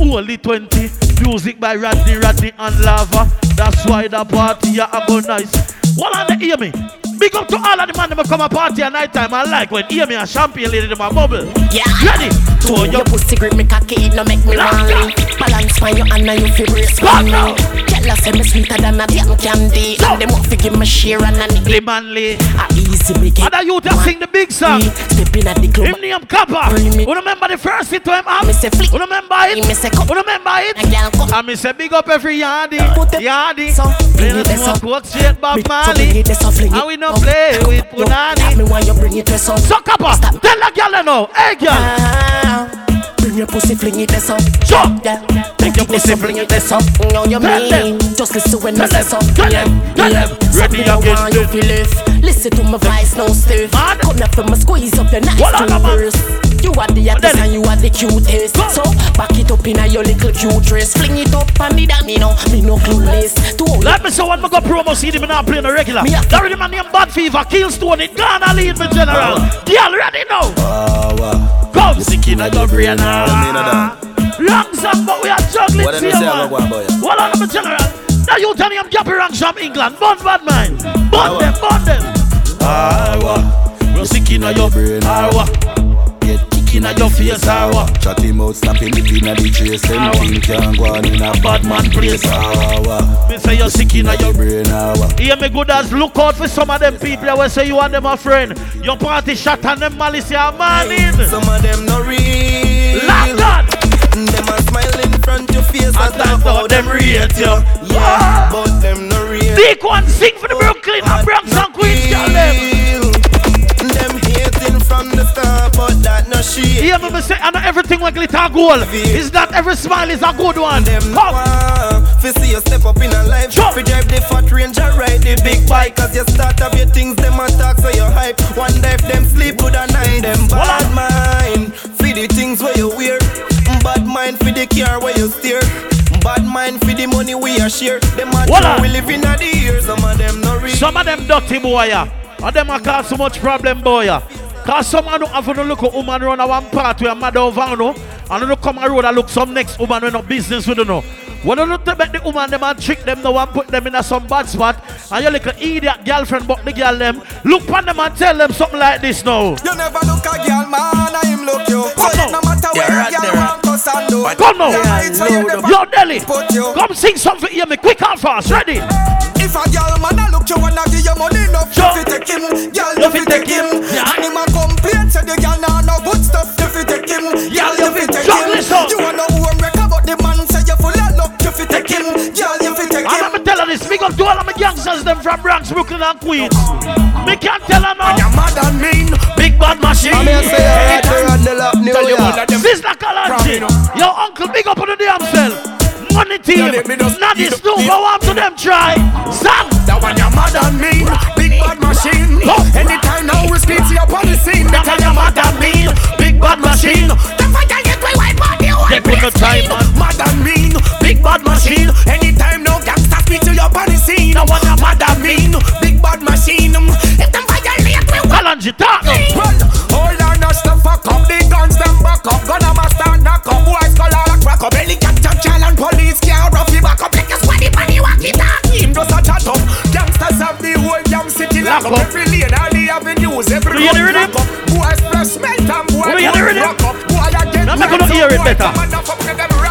Only 20. Music by Rodney, Rodney and Lava. That's why the party a go nice. What on the hear me? Big up to all of the man that come a party at night time. I like when hear me a champion lady in my bubble.
Yeah.
Ready?
To your pussy grip me cocky, no make me run. Balance by your hand and you feel brace me.
now.
Tell us say me sweeter than a damn candy. And them want to give me share and a
Manly, manly.
A easy me get.
Other youth that sing the big song.
Step in at the club.
Him name Kappa. You remember the first hit to him up?
Me say flick.
You remember it?
Me say come.
You remember it?
A girl come.
And me say big up every
it-
Yardy.
So,
Play
bring
the
it
smoke, walk straight Bob Marley.
bring it there, so fling it
And we no play with Punani.
Me want you bring it there, so.
So Kappa, tell the girl you know. Hey girl.
Ah. Bring your pussy, fling it there, so.
Sure.
Yeah.
Take your pussy, fling it
it there, so. Know you
Tell them.
mean? Just listen when I say
them.
so.
Tell them. Tell them. Ready
Something I
again,
you
then.
feel lift. Listen to my voice, no stiff.
Man.
Come up from my squeeze up your nice
What on.
You are the hottest
then?
and you are the cutest.
Go.
So back it up in a your little cute dress. Fling it up and the damn, you know, me no clueless. To all
Let me say one more go promo CD me not playing the regular.
Me a-
That really man named Bad Fever, Killstone, it gonna lead me general. Girl ready now. Come.
sick in your brain,
Ah. Wrong but we are juggling
What them
here,
say, I
man.
go, boy?
What on the general? Now you tell me I'm Gappy Ranks from England. Bun bad mind. Bun them, bun them. Awa. You're sick in your brain. Awa.
Get kick
In your face, awa.
Shut him out, snap him in a the chase. Them thing can't go on in a bad man place. Awa.
Me say you're sick in your
brain. Awa.
Hear me good as look out for some of them people that will say you and them a friend. Your party shot and them malice your man in.
Some of them no real.
Lock on.
Them a smile in front your face.
And that's how them rate you.
Yeah, but them no real.
Dick one sing for the Brooklyn and Bronx and Queens, girl them.
Real. Them hating from the start, but that no shit.
Me, me say, I know everything when glitter gold. Is not every smile is a good one.
Them
Come.
fi see you step up in a life.
Sure.
Fi drive the fat ranger, ride the big bike. Cause you start up your things, them attack, so you hype. One day if them sleep good at night. Them bad fi the things where you wear. Bad mind fi the car where you steer. Bad mind fi the money we a share. Them a we live in the years. Some of them no real.
Some of them dirty boy, yeah. And them a cause so much problem, boy, yeah. Cause some of them have to look at woman run a one part where a mother over, no. And you come a road and look some next woman when no business with you, no. When you look to make the woman them and trick them, no one put them in a some bad spot. And you little idiot girlfriend, but the girl them, look on them and tell them something like this now.
You never look a girl, man, I him look you.
Come
So
on.
it no matter
Yeah,
where
right
a girl
there.
want cuss and do.
Come now.
Yeah, it's where you never
Yo, Delhi, come sing something for hear me quick and fast. Ready?
If a girl man a look you wanna give you money enough
Sure.
You take him, girl
You
you
fi
fi
take
take him
him.
And him a complain say the girl nah no good stuff You fi take him, girl you fi take
Sure,
him
listen.
You wanna home wrecker
I'm gonna tell her this, big up to all of my gangsters them from Bronx, Brooklyn and Queens. Me can't tell her now.
You're mad and mean
Big bad machine.
I'm here say uh, alright to run the lap New
Tell you
York
one of them.
Sister Kalanji, your uncle big up on the damn self. Money team,
let me just-
not this new, go on to them try. Sam,
That one you're mad and mean Big bad machine
Oh.
Anytime now we speak to you upon the scene
that one your mad and mean. Big bad machine,
The fight I get we wipe out the whole
they put no time on.
Mad and mean
Big bad machine,
Anytime no gangsta speak to you upon the scene
your
Mad
mad
and mean? Big bad machine um. If them violate will
Kalanji, talk. Now.
Well, hold on, no stuff fuck up The guns them back up. Gonna master knock up. Call all a crack up. Belly cat child and police Can't rough you back up. Like a squaddy bunny walkie talk Him just a chat up. Gangsters have the whole damn city lock up.
Up.
Every lane all the avenues Every
Do you hear
road lock up. Boys press melt and boys
Do you hear the rhythm?
rock up. Boy I
make
right
you
some
hear it better.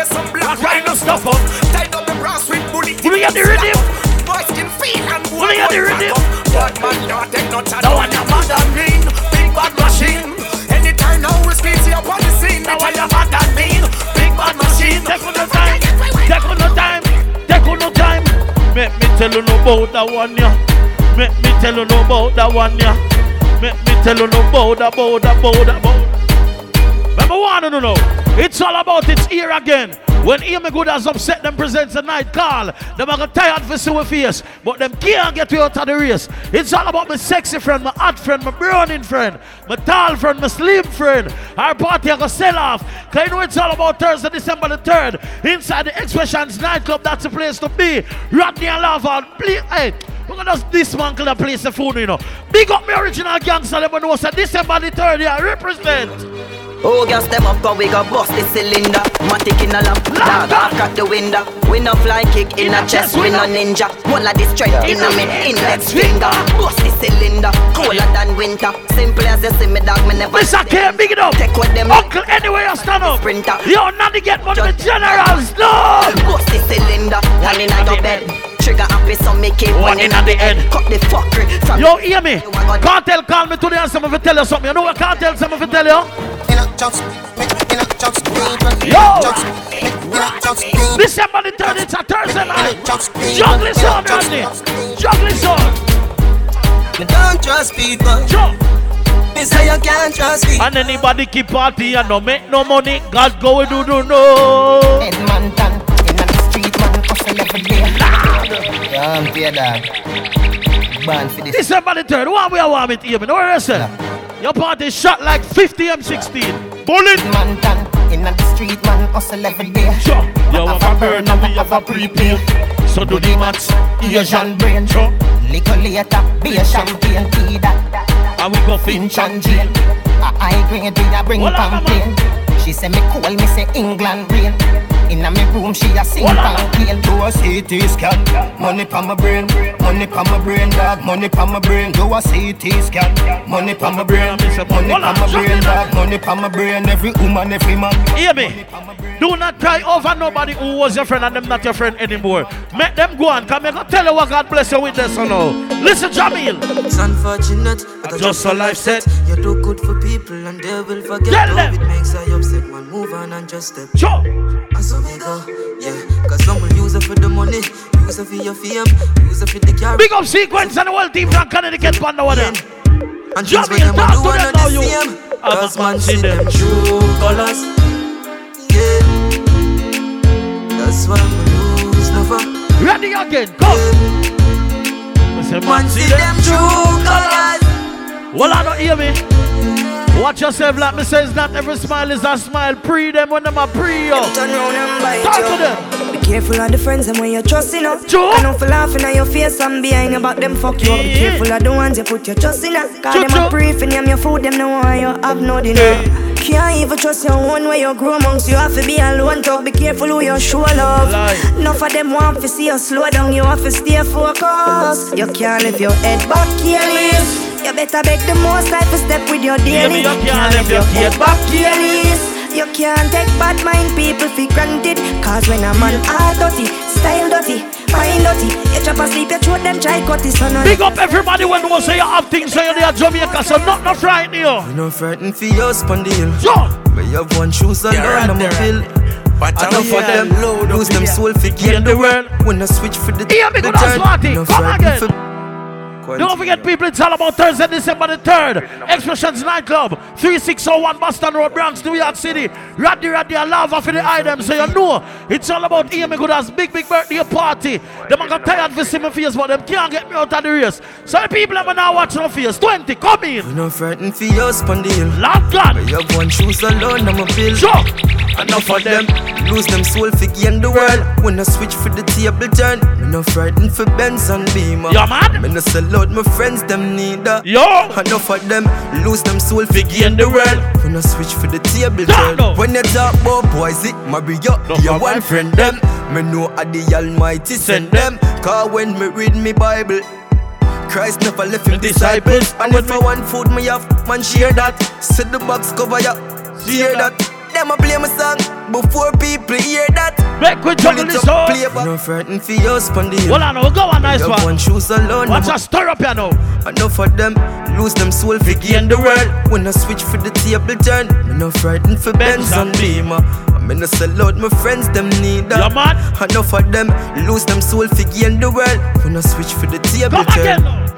Come and knock up Get them rotted face Some black
Black
rhino stuff up Tied up the brass with bullet
Do you hear the rhythm?
Boys can feel and
Do you hear the rhythm?
Bad man don't take no time Now one mad and mean Big bad machine Anytime now we speak to you upon the scene Now one mad and mean Big bad machine
Take no time, take no time, take no time. Make me tell you no about that one, yeah. Make me tell you no about that one, yeah. Make me tell you no about that, about that, about that, about that. Remember one, no, no. no. It's all about it's here again. When Amy Goodas upset them presents a night call, them are tired for see face, but them can't get you out of the race. It's all about my sexy friend, my hot friend, my burning friend, my tall friend, my slim friend. Our party are gonna sell off. Cause you know it's all about Thursday, December the 3rd. Inside the Expressions nightclub, that's the place to be. Rodney and Lava, please, hey. We're gonna dismantle the place the phone, you know. Big up my original gangster, them know say December the 3rd, yeah, represent.
Oh, gas them up, cause we got bust the cylinder. Matic in a lamp, dog, I cut the window. We no fly kick in a chest, we no ninja. One of the strength in a me index finger. Bust the cylinder, colder than winter. Simple as you see me, dog, me never.
Miss I can't big it up.
Take what them
Uncle, anyway, you stand up.
Sprinter.
Yo, not to get money, the generals, no.
Bust the cylinder, one in a your bed. Trigger happy, so make it one in the head. Cut the fuckery from
Yo, hear me. Cartel call me today and someone will tell you something. You know what cartel someone will tell you? Yo! December the 3rd, it's a Thursday night. Juggling son, Rodney. Juggling son.
Me don't trust people.
Sure.
Me say you can't trust me.
And anybody keep party and no make no money. God go and do do no.
Edmonton, in the street, man, hustle every day. Yeah, I'm here, dog. Born for this.
December the 3rd, what we are warm it here, man? What you say? Your party shot like 50 M16. Bullet.
Edmonton, in the street, man, hustle every day.
Sure. You have a burn and we have a prepay. So do the maths.
Asian brain.
Sure.
Little later, be a champagne tea that.
And we go
Finch and jail. A high grade, we a bring campaign. She say me cool, me say England rain. Inna me room, she a sing campaign. Do a CT scan, money pa my brain, money pa my brain, dog, money pa my brain. Do a CT scan, money pa my brain, money pa my brain, dog, money pa my brain. Every woman, every man.
Hear me. Do not cry over nobody who was your friend and them not your friend anymore. Make them go and Come here, go tell you what God bless you with this or no. Listen, Jamil.
It's unfortunate, but
Just a life set.
You do good for people and they will forget.
Tell them.
it makes I upset, man. Move on and just step.
Sure.
And yeah. Cause some will use it for the money, use it for your fame, use it for the car.
Big up sequence and the whole team from Connecticut band over there.
And things when them do
to
one
now,
the
you.
same. Cause
man, see them.
true colors. Yeah. That's why we lose never.
Ready again, go. Say,
Man see them true colors.
Well, I don't hear me. Watch yourself, like me says, not every smile is a smile. Pre them when them a pre yo.
Turn round and bite
Talk
you.
to them.
Be careful of the friends and when you're trusting up.
True.
I know for laughing at your face and behind your back them fuck you up. Be
Yeah.
careful of the ones you put your trust in. us. Cause them a brief and them your food, them no want you have no dinner. Can't even trust your own way you grow amongst you have to be alone. Talk be careful who you show love. Enough of them want to see you slow down. You have to stay focused. You can't lift your head back careless. You better beg the most life to step with your
Hear
daily.
you can't lift your head back
careless. You can't take bad mind people for granted. Cause when a man all dirty, style dirty, mind dirty, you chop asleep, you throw them try cut this on
Big up everybody when you say you have things so you're there Jamaica, so not no frighten you.
You know frightened for your span the hill.
Sure.
But you have one shoes and
Yeah,
learn
right
them
there,
a pill.
But
I
I
know
know
for them,
are load
lose them soul for gain the world. When I switch for the
Hear me,
the
good as
turn, no
Come
frightened
again.
for-
Don't forget, people, it's all about Thursday, December the 3rd. Expressions Nightclub, 3601 Boston Road, Bronx, New York City. Raddy, Raddy, I love for the items, so you know it's all about Amy Goodas big, big birthday party. Them are got tired for seeing my face, but them can't get me out of the race. So the people that are now watching my face, 20, come in.
You know frightened for your span the hill.
Lord God.
But you have one shoes alone, I'm a bill.
Sure.
Enough for them lose them soul figure gain the world. When I switch for the table turn, me no frightened for Benz and Beamer.
Yeah, man.
Me no sell out my friends, them neither.
Yo.
Enough of them lose them soul for gain the world. When I switch for the table turn. When you talk about boys, it Mario, your one friend them. Me know a the Almighty send them. Cause when me read me Bible. Christ never left him disciples. And if I want food, me have man share that. Set the box cover ya, share that. Them a play my song before people hear that.
Make we juggle this
up.
up.
Play back. No frightened for your hill.
Hold on, now, go on, nice
You
one.
One shoes alone.
Watch us stir up here now.
Enough of them lose them soul for gain the world. When I switch for the table turn, me no frightened for Benz and Beamer. Me no sell out my friends, them neither.
Yeah, man.
Enough of them lose them soul for gain the world. When I switch for the table
Come
turn.
again.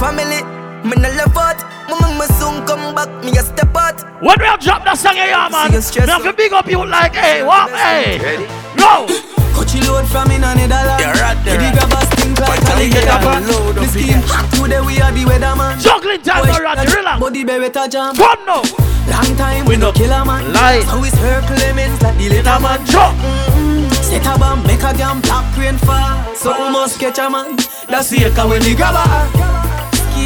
Family, me no love out. Mama, me soon come back, me a step out.
When we have dropped that song here, man,
See you stress
we have to big up you like, hey, what, hey, no.
Coachy load from in a Netherlands.
Yeah, right there,
The
right.
digger bus think like
But
a
I get up and
load The scheme hot today we are the weatherman.
Juggling time,
Boy,
already,
that
relax.
Body beretta jam.
Come now.
Long time
We
we no
no
kill a man.
lie.
So we circle lemons like the little man.
Jump. Mm-hmm.
Set a bomb, make a damn black rain fall. So we must catch a man. That's it, cause when the grabber.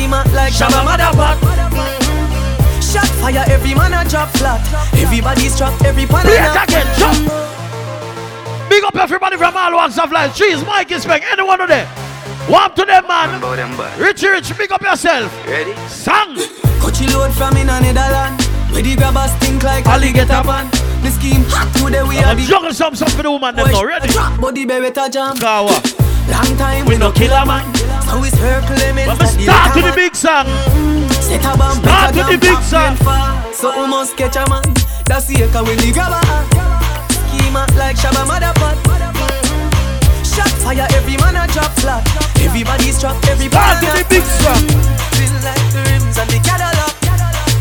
Schema like
Shabba Motherfuck. Mm-hmm.
Shot fire, every man a drop flat. Everybody's trapped, every pan
Play
a
it again, jump. Big up everybody from all walks of life. Cheese, Mike is back. Anyone of them? Warm to them, man. Richie Rich, big up yourself.
Ready?
Sang.
Coachy load from in a Netherland. Where the grabbers think like alligator man. The scheme hot today we are
I'm
the
juggle some some for the woman them now. Ready?
Drop body beretta jam.
Kawa.
Long time we no kill a man. So we circle in.
But start to the big song.
Set a bomb.
Start to the big song.
So we must catch a man. That's the echo when the grabber. Schema like Shabba Motherpot. Shot fire, every man a drop flat. Everybody's trapped, everybody.
Start to the big song.
Feel like the rims and the Cadillac.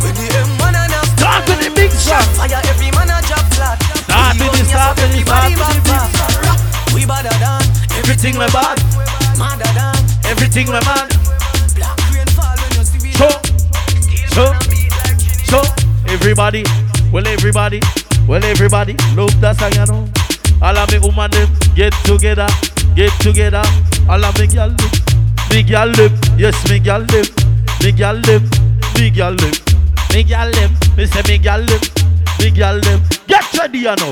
When the M1 and a
Start to the big
Shot fire, every man a drop flat.
Start to the start to the start to the big song.
We better than
Everything my bad. Everything my man.
black rain fall
So, so, so, everybody, well, everybody, well, everybody, love that song, you know. All of me woman them get together, get together. All of me gal them, me gal them, yes, me gal them, me gal them, me gal them, me gal them. Me say me gal them, me gal them. Get ready, you know.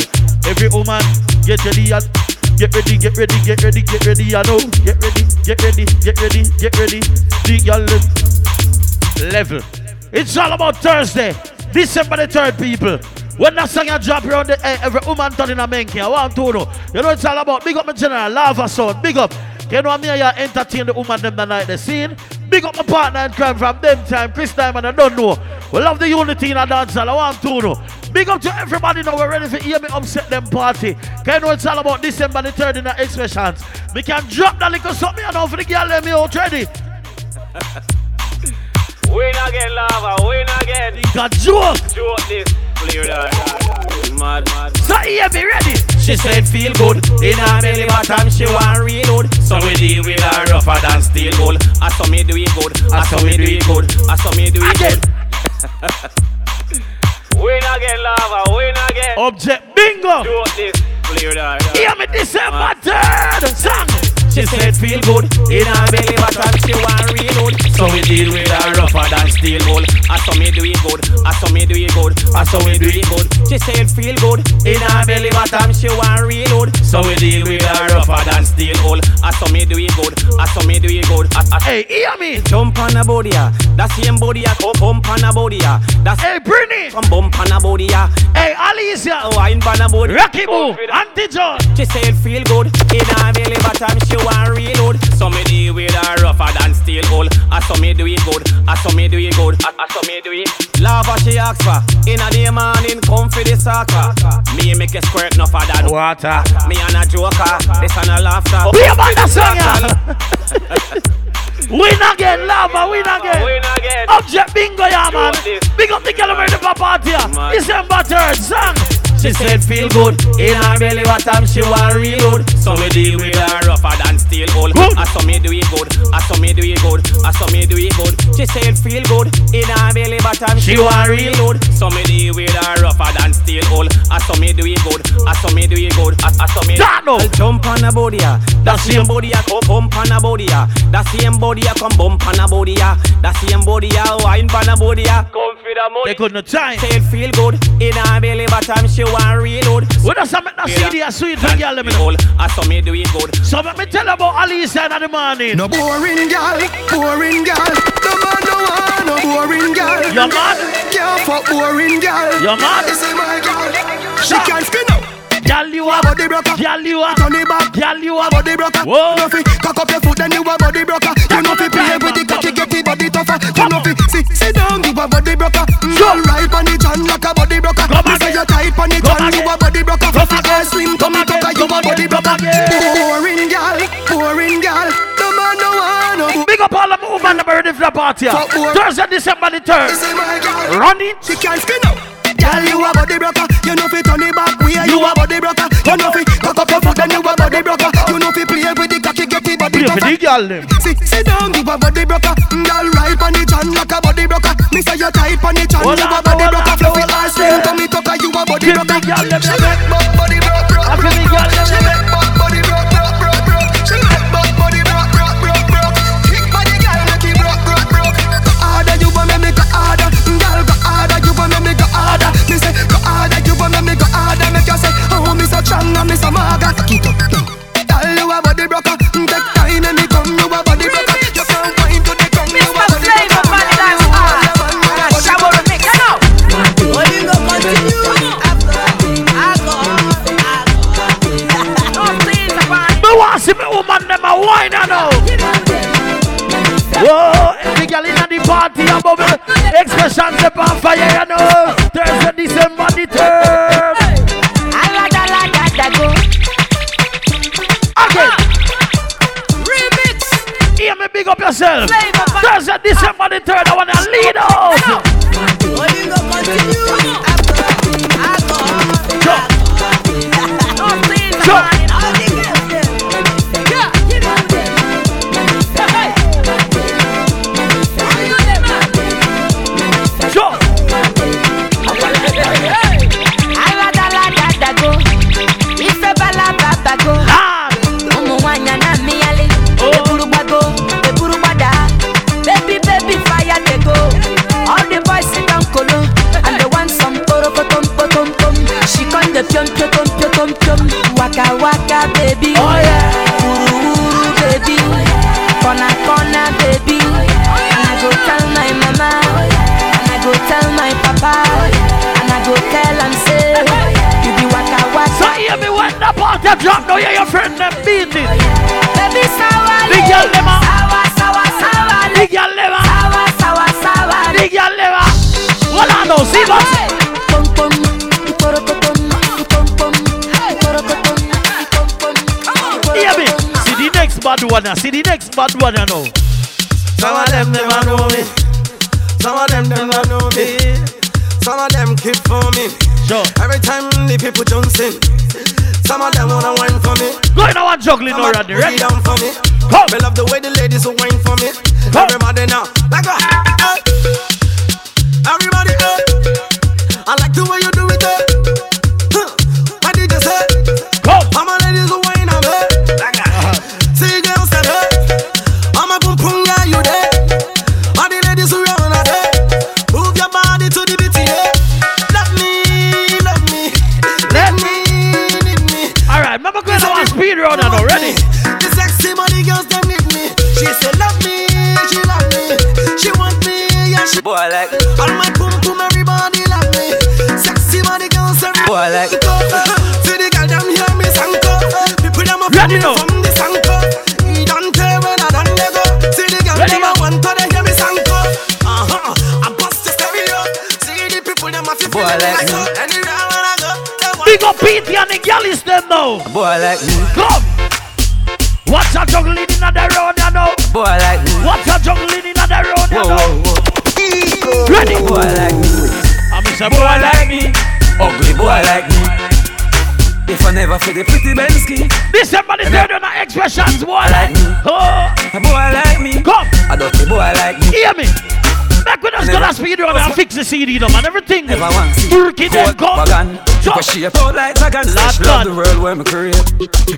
Every woman get ready, you Get ready, get ready, get ready, get ready, I know. Get ready, get ready, get ready, get ready. The them level. It's all about Thursday, December the 3rd, people. When that song you drop around the, eh, every woman turn in a menke, I want to know. You know it's all about big up my general, lava sound, big up. You know me, I entertain the woman them the night they scene. Big up my partner in crime from them time, Chris Diamond, I don't know. We love the unity in a dance hall, I want to know. Big up to everybody now, we're ready for hear me upset them party. Can you know it's all about December the 3rd in the expressions. We can drop that little something and for the girl let me out ready. [LAUGHS]
Win again, lava, win again.
Got joke.
Joke this. Clear that. Mad, mad.
So hear be ready.
She said feel good in her belly bottom she want reload So we deal with her rougher than steel wool I saw me do it good, I saw me do it good I saw me do it good [LAUGHS] Win again lava, win again
Object bingo
Do this, clear that
Hear me December 3rd Song
She said feel good in her belly bottom she want reload So we deal with her rougher than steel wool I saw me do it good, I saw me do it good I saw me do it good She said feel good in her belly bottom she want reload So we deal with her rougher than steel wool I saw me do it good, I saw me do it good I, I,
Hey, hear me
Jump on the body. That same body. Come bump on the body. That's
Hey, Britney.
Come bump on the body.
Hey, Alicia.
I on the body.
Rocky Boo. Auntie John.
She said feel good in her belly bottom, she want reload. So me deal with her rougher than steel wool. Ah, I saw me do it good, ah, I saw me do it good, I, I saw me do it. Lava she ask for in a day morning, come for the soccer. Me make a squirt no for that
water.
Me and a joker, this and a laughter.
Be about the song, yeah. Win again, lava, win again.
Win again.
Object bingo, yeah, man. Big up the over the party.
Man.
December 3rd, song.
She said feel good. In her belly bottom she want reload? So we deal with her rougher than steel wool. I ah, saw me do it good, ah, I saw me do it good, ah, I saw me do it good. She said feel good. In her belly bottom she want reload. So me deal with her rougher than steel wool. I saw me do it good, I saw me do it good, I, I saw me
That no.
I'll jump on the body. That same body yeah, come bump on the body. That same body yeah, come bump on the body. That same body yeah, wine on the body. Come for the money.
They couldn't time.
Said feel good. In her belly bottom she want reload
When I make that CD a sweet for girl, let me know.
I saw me do it good
So let me tell about Alicia in the morning.
No boring gal, boring gal. No man no want no boring gal.
Your man?
Can't fuck boring gal.
Your man?
This is my gal. She
Stop.
can spin up.
Girl, you are
body broker.
Girl, you
Turn it back.
Girl, you are
body broker.
Whoa.
You know fi cock up your foot, then you a body broker. You know fi play with the cocky, get the body tougher. You know fi sit, sit down, you a body broker. Mm, girl, right on the chan like a body broker. Me say you tight on the chan, you a body broker. Fi girl slim, come and cocker, you a body broker. Boring gal, boring gal. No man no want no
Big up all the movement that ready for the party. Thursday, December the 3rd.
This is my gal.
Run it.
She can't skin up. Girl, you a body broker. You know fi turn it back way. You a body broker. You know fi cock up your foot, then you a body broker. You know fi play with the cocky, get the body tougher.
the girl them.
Sit, sit down, you a body broker. Girl, right on the chan like a body broker. Me say you tight on the chan, you a body broker. Fluffy
hold on.
ass slim, tummy you a body broker.
the girl them
She make body
yourself. Bad one, now. see the next bad one, you know.
Some of them never know me. Some of them never know me. Some of them keep for me.
Sure.
Every time the people jump in, some of them wanna wine for me.
Go in one juggling
Some
already, ready?
down for me.
Come.
Me love the way the ladies wine for me. Everybody now, like a, the
CD them and everything.
Never want see
Turkey then
Cold
come.
wagon. Because she a out like dragon
Last
She love the world where me create.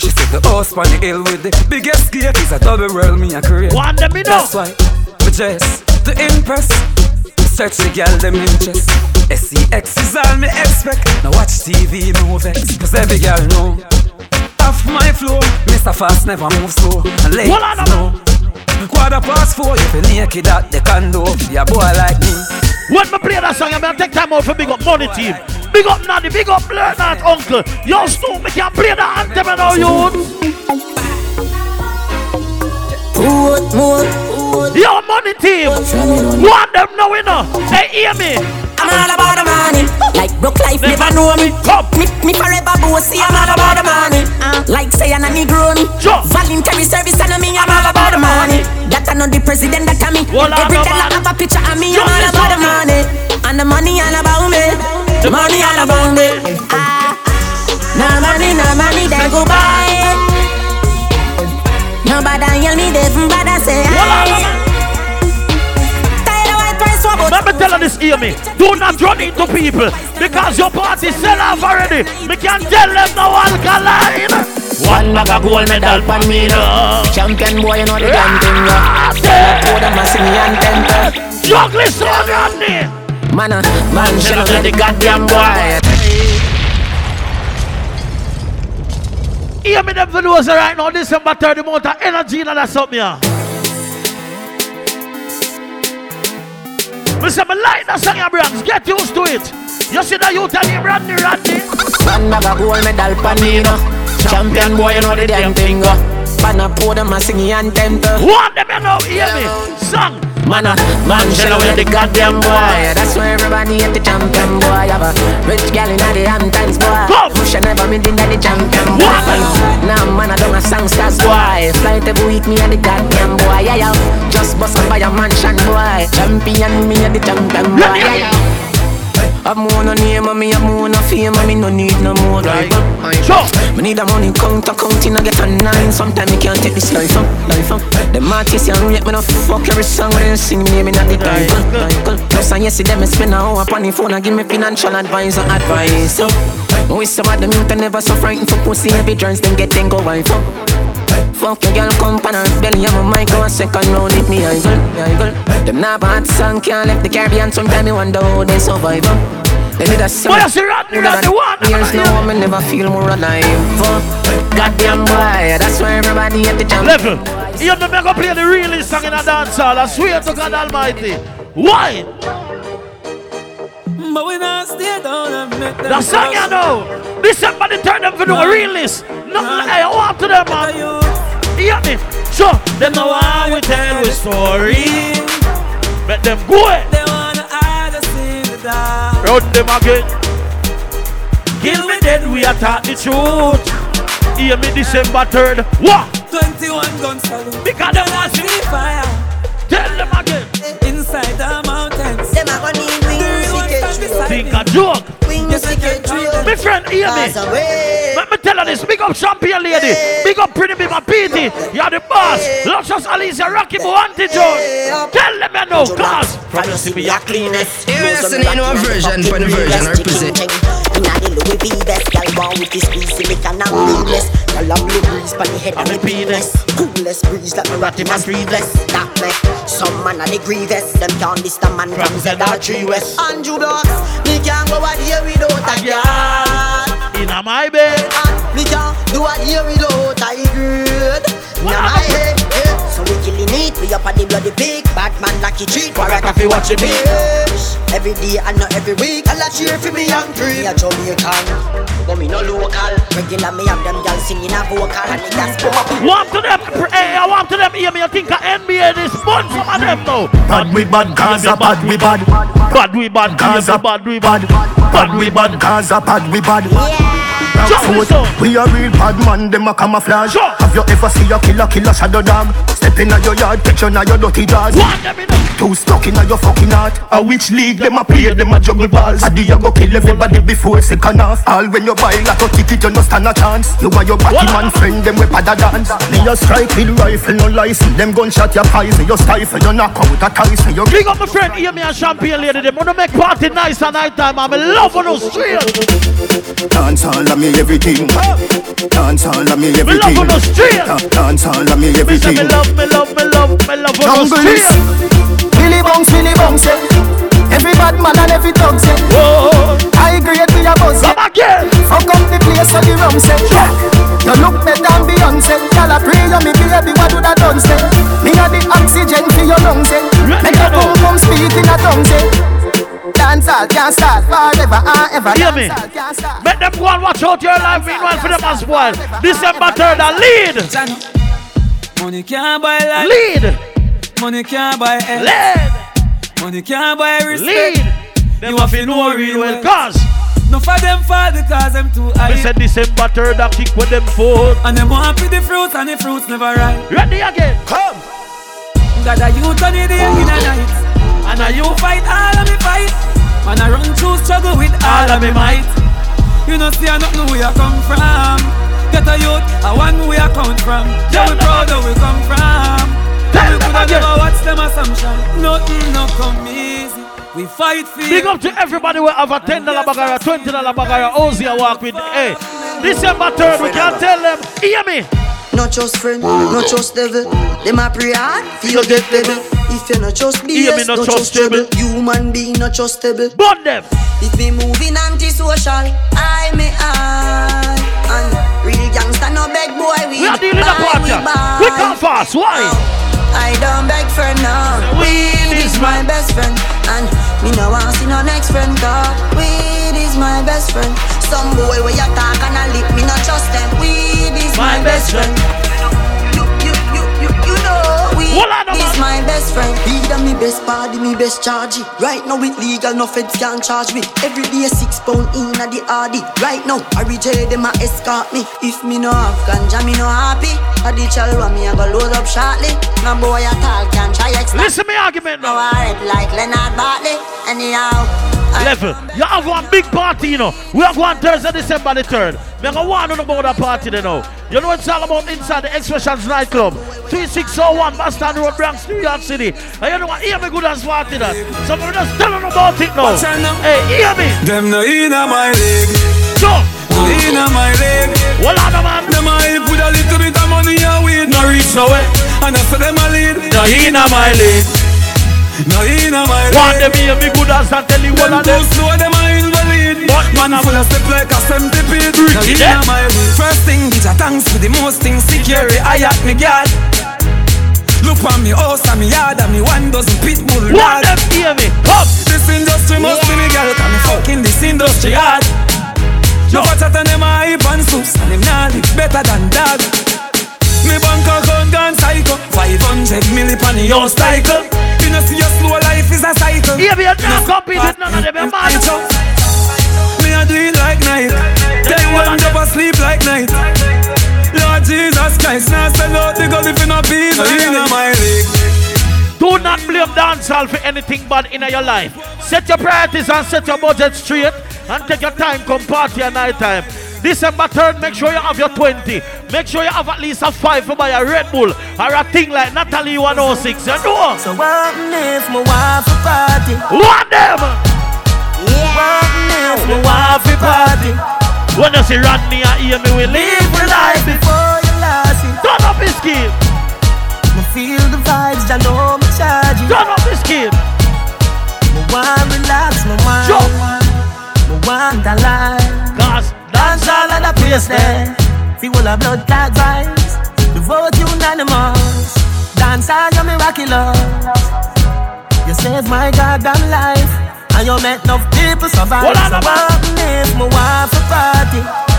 She said the house on the hill with the biggest gate Is a double world me a create.
One me know.
That's why me dress to impress. Search the girl them interest. SEX is all me expect. Now watch TV no vex Cause every girl know. Off my flow Mr. Fast never move slow. And ladies know. Quarter past four If you naked at the condo Be a boy like me
When me play that song, I'm gonna take time out for big up money team. Big up Naddy, big up Blur Not Uncle. Yo, Stu, me can play the anthem and all you. Yo, money team. Want them now, you know. Hey, hear me.
I'm all about the money. Like broke life never know me.
Come.
Me, me forever bossy. I'm all about the money. Uh, like say I'm a Negroni. Voluntary service and me. I'm all about the money. That I know the president that I me.
Well, I'm
Every
the
day I
man.
have a picture of me. I'm all about the money. And the money all about me. The money all about me. Ah, no money, no money, then go buy. Nobody hear me, they from bad I say. Tired what about
Let me tell you this, hear me. Do not run into people because your party sell off already. Me can tell them no alkaline.
One bag of gold medal pan me no. Champion boy you know the damn thing no. Pour them a sing me and temper
Juggling son Randy
Man uh, man she love the goddamn boy.
Hear me them videos right now, December 30 month of energy and that's something here. Me say me like that song, brands. Get used to it. You see the youth and him Randy Randy.
One bag of gold medal pan me no Champion boy you know the damn thing uh. no
Pan a pour them a sing anthem
What them you know, hear me? Song
Man, a man, shell away the goddamn boy. That's why everybody at the champion boy. I have a rich gal in the Hamptons boy. Push never been in the champion boy. Now man, I don't a songsters boy. Flight every week me and the goddamn boy. Yeah, yeah. Just bust up by a mansion boy. Champion me and the champion boy. Yeah, yeah. Have more no name and me have more no fame and me no need no more right. Uh.
Sure.
Me need a money count counting I get a nine. Sometimes me can't take this life up, life up. The artists and rate me no fuck every song when they sing me name in the title. Plus and yes, them me spend a hour upon the phone and give me financial advice or advice. Oh. So, we some of them youth never so frightened for pussy every joints then get then go wife up. Fuck your girl, come pan her belly, I'm a mic, go a second round, hit me, I girl, I girl. Them not bad song, can't left the Caribbean, sometimes me wonder how they survive. They did a song.
Boy, I see Rodney, Rodney, what?
Years now, me never feel more alive. Goddamn boy, that's why everybody at the jump.
Level. You me go play the realest song in a dance hall. I swear to God Almighty. Why?
But we not stay down and make them
The song you know. December the third them for do a realist. Nothing I want to them man. Hear me? So them know how we tell we story. Let them go it.
They wanna hide us in the dark.
Run them again. Kill me dead, we attack the truth. Hear me December 3rd. What?
21 guns salute.
Because them want
see fire.
Tell them again.
Inside the mountains.
Them a gonna need wings,
The real ones
get
stand
you.
beside
Think a joke.
Wings to get.
My friend, hear me. Let me tell you this. Big up champion lady. Big up pretty big up Petey. You're the boss. Luscious Alicia, Rocky Boo, Auntie Jones. Tell them you know, cause.
From you see me a cleanest.
You listen to a version for the version represent.
Inna the Louis V vest, girl born with this piece silicon and needless. Girl a blue breeze pon the head of me penis. Coolest breeze like me rat in my breathless. That make some man a the grievous. Them can't diss the man from Z or Tree West. Andrew Blocks, me can't go out here without a girl.
In my bed.
Me can't do a here without a good. Inna we up on the bloody pig. Bad man lucky treat, for a coffee watch it bitch. Every day and not every week, I'll cheer for me young dream. Me a Jamaican, but me no local. Regular me have them girls singing a vocal and the gas come up.
Want to them, eh, eh, hey, I want to them hear me. You think of NBA this bunch some of them now.
Bad we bad, Gaza bad we bad.
Bad we bad, Gaza bad we bad.
Bad we bad, Gaza bad we bad. Foot, we a real bad man, them a camouflage. Have you ever see a killer, killer shadow dog? Step in your yard, picture na your dirty jaws. Too stuck in a your fucking heart. A which league them a play, them a juggle balls. A you go kill everybody before second half. All when you buy like a ticket, you no stand a chance. You and your batty man friend, them we pada dance. Me a strike with rifle, no license. Them gunshot your poison, you stifle, you knock out a Tyson. You
Big up my friend, hear me and champion lady. They wanna make party nice and night time. I'm in love with those straight.
Dance all of me everything. Dance all of me
Me love
everything.
on the street.
Da- Dance all of me everything.
me love, me love, me love, me love on the
Jungle
street.
is Billy Bounce, Billy Bounce, yeah. Every bad man and every dog say
Whoa.
I agree with your boss
Come again
Fuck up the place so the rum say You look better than Beyonce Y'all a pray you me baby what do that done say Me a the oxygen for your lungs say Make your boom boom speak in a tongue say Dance all can't start forever and ever
Hear me.
Dance all can't
Make them go and watch out your life. Meanwhile, for them as well. Ah, December 3rd, a lead.
Money can't buy life.
Lead.
Money can't buy health.
Lead.
Money can't buy respect.
Lead. Them have to know real well. Cause.
No for them fall because them too high.
Me said December 3rd, I kick with them foot.
And them want to the fruits and the fruits never ripe.
Ready again. Come.
Got a youth on the day in a night. And a you fight all of me fight. Man I run through struggle with all of me might. You know see I don't know where you come from. Get a youth, a one where you come from. Yeah, we proud where we come from.
Tell
we
them
coulda
again.
never watch them assumption. Nothing no come easy. We fight for
Big up to everybody who have a $10 bagara, $20 bagara, Ozzy I walk with. Hey, December 3rd, we can tell them. Hear me.
Not just friend, not just devil. Them a pray hard, feel get devil. If you not just
Hear me,
BS,
not
not just
trustable.
trouble. Human being not trustable.
Burn them.
If me moving antisocial, I may I. And real gangster no beg boy we.
We are dealing a
buy,
quarter.
buy.
We come fast. Why? Oh.
I don't beg for now. Weed is my best friend, and me no want see no next friend. Cause weed is my best friend. Some boy where you talk and I lip, me not trust them. Weed is my, best friend. He's my best friend. He done me best party, me best charge. Right now it legal, no feds can charge me. Every day six pound in at the RD. Right now, I reject them, I escort me. If me no have ganja, me no happy. I the child me, I go load up shortly. My boy at all can try it.
Listen me argument now.
I like Leonard Bartley. Anyhow.
Level. You have one big party, you know. We have one Thursday, December the 3rd. Me go one on about that party, you know. You know it's all about inside the Expressions nightclub. 3601 Boston Road, Bronx, New York City. And you know what? Hear me good and party that. So we just tell them about it now. Hey, hear me.
Them no inna my leg.
So.
No inna my leg.
Well, on man.
Them hype with a little bit of money and weed. No reach away. And I say them a lead.
No inna my leg.
No inna my.
Want them hear me good as I tell you one of them.
too slow, them a invalid.
But
Man
man,
full of step like a centipede.
Freaky
No inna my. First thing, bitch, a thanks for the most things. Security, I at me guard. Look on me house and me yard and me one dozen pit bull
Want them hear me. Come.
This industry must be me girl, cause me fucking this industry hard. No better than them a hype and soups, and them nah live better than dog. Me bank account gone psycho, 500 milli pan the house cycle. You see your slow life is a cycle.
Hear me, you're not compete with none of them, you're mad.
Me a do it like night. Tell you one up asleep like night. Lord Jesus Christ, now sell out the gun if you not be in my league.
Do not blame dancehall for anything bad in your life. Set your priorities and set your budget straight and take your time, come party at night time. December 3rd, make sure you have your 20. Make sure you have at least a 5 for buy a Red Bull or a thing like Natalie 106. You know?
So what if my wife a party?
What them?
What if my wife a party?
When you see Rodney and hear me, we live with
life. before all of the place there. Blood clot vibes. The vote unanimous. Dance all your miraculous. You saved my goddamn life. And you make enough people survive.
Hold on,
so if my wife a party?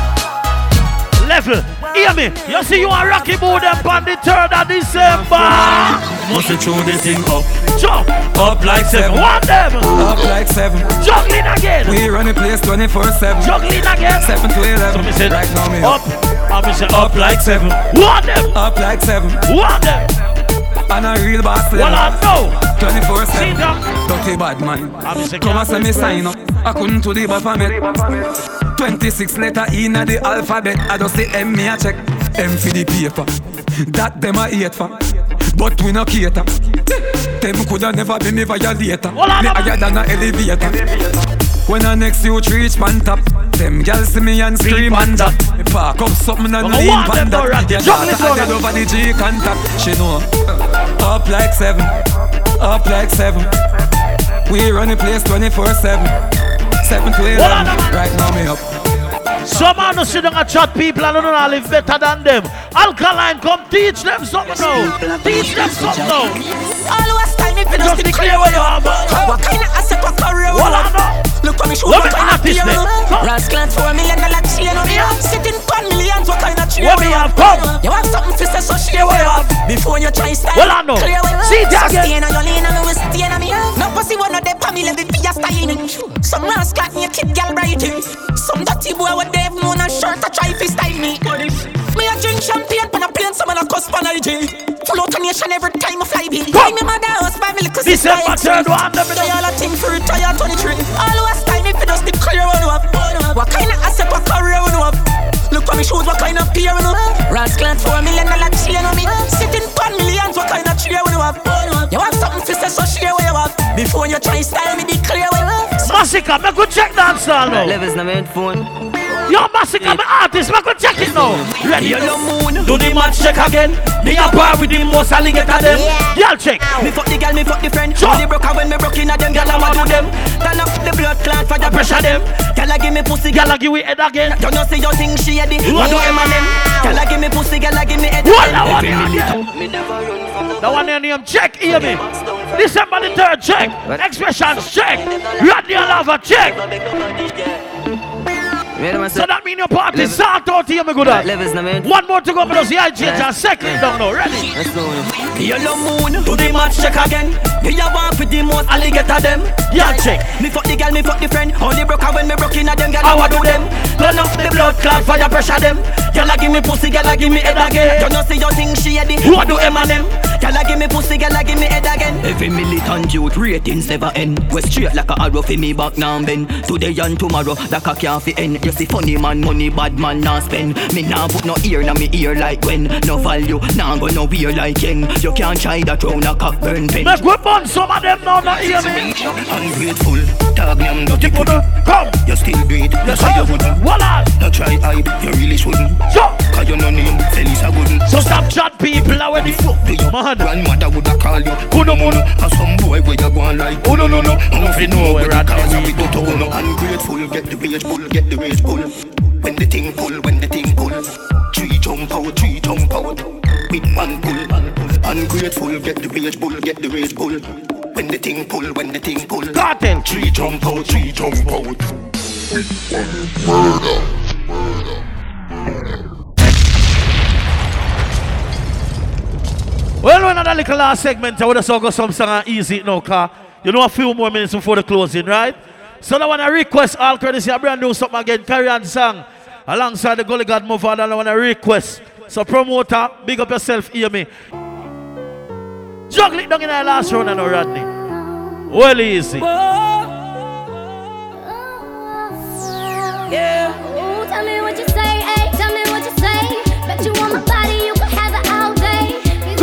Level. Hear me. You see you are Rocky Boot them on the 3rd of December.
Must you throw the thing up,
Jump.
up like seven,
One them.
up like seven.
Juggling again.
We run the place 24-7.
Juggling again.
7 to 11.
So say
right now me
up. I say
Up like 7.
One them.
Up like 7.
One them.
And a real boss
Well, I know.
24
See
7.
them.
Dirty bad man.
I me say
Come and say me sign up. I couldn't to the Baphomet. 26 letter in the alphabet. I just say M me a check. M for the paper. That them a hate for. But we no cater. Them coulda never be me violator. Me higher than a elevator. When I next you reach pan top, them girls see me and scream and that. Park up something and
I
lean
want
pan
them to
that.
rock it.
Yeah,
Juggle it
daughter
for
over the G contact. She know. Up like seven, up like seven. We run the place 24 7. 7 to 11.
Hold on.
Right now, me up.
Some man who sit down and chat people and don't know live better than them. Alkaline, come teach them something now. Teach them something now.
All Always time if you
Just
just
be
be
clear
clear
where you are, man.
What kind of asset what career we
Hold on
have?
now.
Look what me show
What
what
me
kind of
artist
peer
then? Come.
Rascal four million dollar chain on me Sitting pan millions what kind of chain
What me have? Come.
You want something for say so share what you have Before you try style
Well, I know.
Clear what
See
have.
that again.
stay on your lane and we stay on me No pussy one of them me let it be a style Some rascal in your kid gal bright Some dirty boy with Dave Moon and shirt a try fi style me Me a drink champagne pan a plane some man a cuss pan a IG Float a nation every time I fly be Buy me mother house buy me little sister
December third one, let me know.
They all a thing for retire 23 Always time if you just the clear one up. What kind of asset what career one up Look for me shoes what kind of peer one up Rascal four million dollar chain on me. Sitting pan millions what kind of cheer one up You want something for say so share what you have Before you try style me the clear one up
Massacre, me go check dance now.
Levels na my headphone.
Yo, Massacre, me artist, me go check it now. Ready?
You know moon.
Do the match check again. Me a par with the most alligator them. Y'all check.
Me fuck the girl, me fuck the friend.
Sure.
Only broke her when me broke in a them. Girl, I'ma do them. Turn up the blood clot for the pressure them. Girl, I give me pussy.
Girl, I give we head again.
You know see your thing, she heady.
What?
Do him and them. Girl, I give me pussy. Girl, I give me head.
What? That one
Every
here,
minute.
yeah.
Me never run from the
That one your name, check, hear me. December the 3rd, check. Expressions, check. Rodney Lava, check. So that mean your party start out here, my good ass. One more to go, but the IG
Yeah.
just second down now. Ready?
Let's go.
Yellow moon, do the match check again. Me a want with the most alligator them.
Yeah, check.
Me fuck the girl, me fuck the friend. Only broke her when me broke in a them. Girl, how I do them? Turn up the blood clot, fire pressure them. Girl, a give me pussy, girl, a give me head again. You know see your thing, she heady. What do M and them? Girl, a give me pussy, girl, a give me head again. Every militant youth ratings never end. We straight like a arrow for me back now bend. Today and tomorrow, like a can't fi end. You see funny man, money bad man nah spend. Me nah put no ear na me ear like when. No value, nah go no wear like yen. You can't try that round a cock burn pen.
Make we burn some of them now, not hear me.
Ungrateful, dog name dirty puddle.
Come,
you still breathe.
Yes,
so
sir.
you wouldn't.
Voila.
No try hype, you really shouldn't.
So,
Cause you no name, Felisa wouldn't.
So stop chat people already.
Fuck to your
Man.
grandmother woulda call you.
Uno, uno.
And some boy where you go on like.
Oh no no no.
Nothing
know
know
where
where
I
the cause
can
we go to uno. Ungrateful, get the rage pull, get the rage pull. When the thing pull, when the thing pull. Three jump out, three jump out. With one pull. Ungrateful, get the rage pull, get the rage pull. When the thing pull, when the thing pull.
Kartel.
Three jump out, three jump out.
Well, we're another little last segment. I would have go some song and easy it now, car. You know a few more minutes before the closing, right? So I want to request all courtesy a brand new something again. Carry on song alongside the Gully God move on. And I want to request. So promoter, big up yourself, hear me. Juggle it down in our last round and Rodney. Well easy.
Yeah. Ooh, tell me what you say, ayy. Tell me what you say. Bet you want my body, you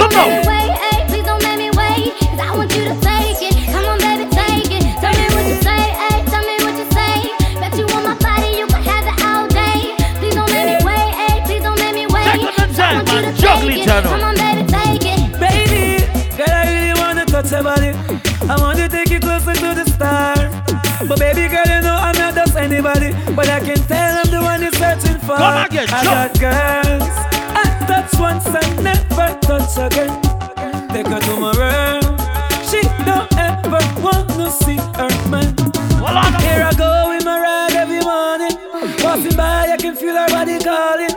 Come
don't
on.
make me wait. Please don't make me wait. 'Cause I want you to take it. Come on, baby, take it. Tell me what you say. Tell me what you say. Bet you want my body, you can have it all day. Please don't make me wait. Please don't make me wait.
Take on the
'Cause I want you to take
it,
it. Come on, baby, take it.
Baby, girl, I really wanna touch your body. I want to take you closer to the stars. But baby girl, you know I'm not just anybody. But I can tell I'm the one you're searching for.
Come again,
I got girls. Never touch again. Take her to my room. She don't ever wanna see her man. Here I go in my rag every morning. Passing by, I can feel her body calling.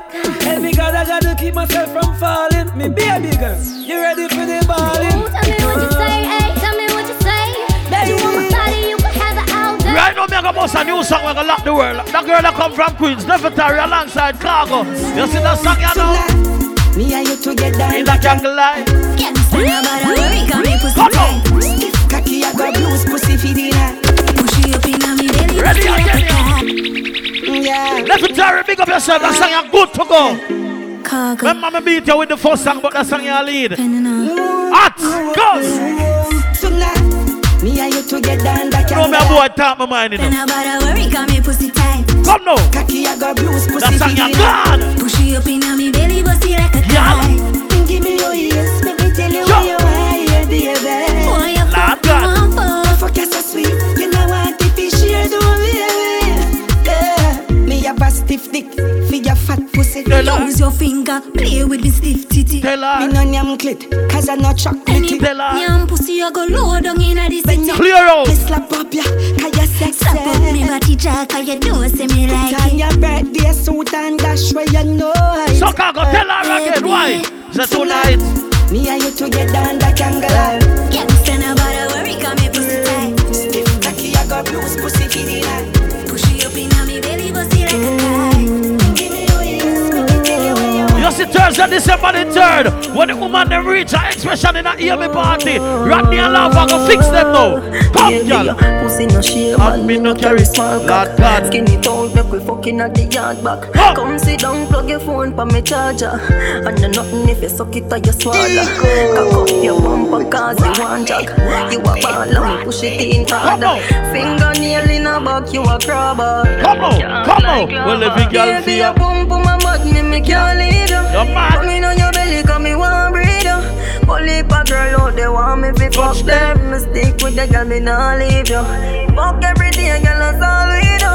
Help me, God, I gotta keep myself from falling. Me baby girl, you ready for the balling?
Ooh, tell me what you say, ayy. Tell me what you say. Bet you want my body, you can have it all day.
Right now, me gonna bust a new song. We're gonna lock the world. That girl that come from Queens, Nefertari alongside Cargo. You see that song, you know?
Me and you together
In that jungle life.
Gangsta, nobody worry, got me pussy
Come
tight.
on.
Stiff cocky, I got blues, pussy for the night.
Push it up inna me belly,
Ready
pussy like
again,
a cat.
Yeah.
Nefertari, big up yourself. That song you good to go.
Cargo,
Remember me beat you with the first song, but that song you lead.
penning.
Hot, go.
Tonight, me and you together and that
You know me a boy talk my mind, you
Then
know.
nobody worry, got me pussy tight.
Come now.
Cocky, I got blues, pussy
That song you gone.
Push it up inna me belly, pussy like a
Yeah.
Pussy.
Tell her.
Use your finger, play with me stiff titty.
Tell
Me
her.
no nyam clit, cause I no chocolate.
Any
Tell her.
yam pussy, you go low down inna the city.
Clear out.
Me slap up ya, cause you sexy.
Slap up me body jack, cause you know say me like
Put on
it.
your birthday suit and dash where you know it.
So Cargo, tell her again. Why? Say tonight.
Me and you together and that can go live.
Gangsta, nobody worry, got me pussy tight.
Stiff cocky, I got blues, pussy for the night. What you want.
You see Thursday, December the 3rd, when the woman them reach her expression in a EMA party, Rodney and Lava go fix them now. Come, girl.
Pussy no shame
And me
me
no
carry small cock
God.
Skinny tone make we fucking at the yard back.
Come.
Come sit down plug your phone pa me charger. And no nothing if you suck it or you swallow. Cock up your bumper cause you want jog You a ball and me push it in
on.
Fingernail in a back you a crabber
Come on, come on. Well, if you girl
Baby
feel
a pump on my butt me me can't leave you
You're mad.
Come on your belly cause me want breathe you Only a girl out there want me fi fuck them Me stick with the girl me nah leave you Fuck every day girl that's all we do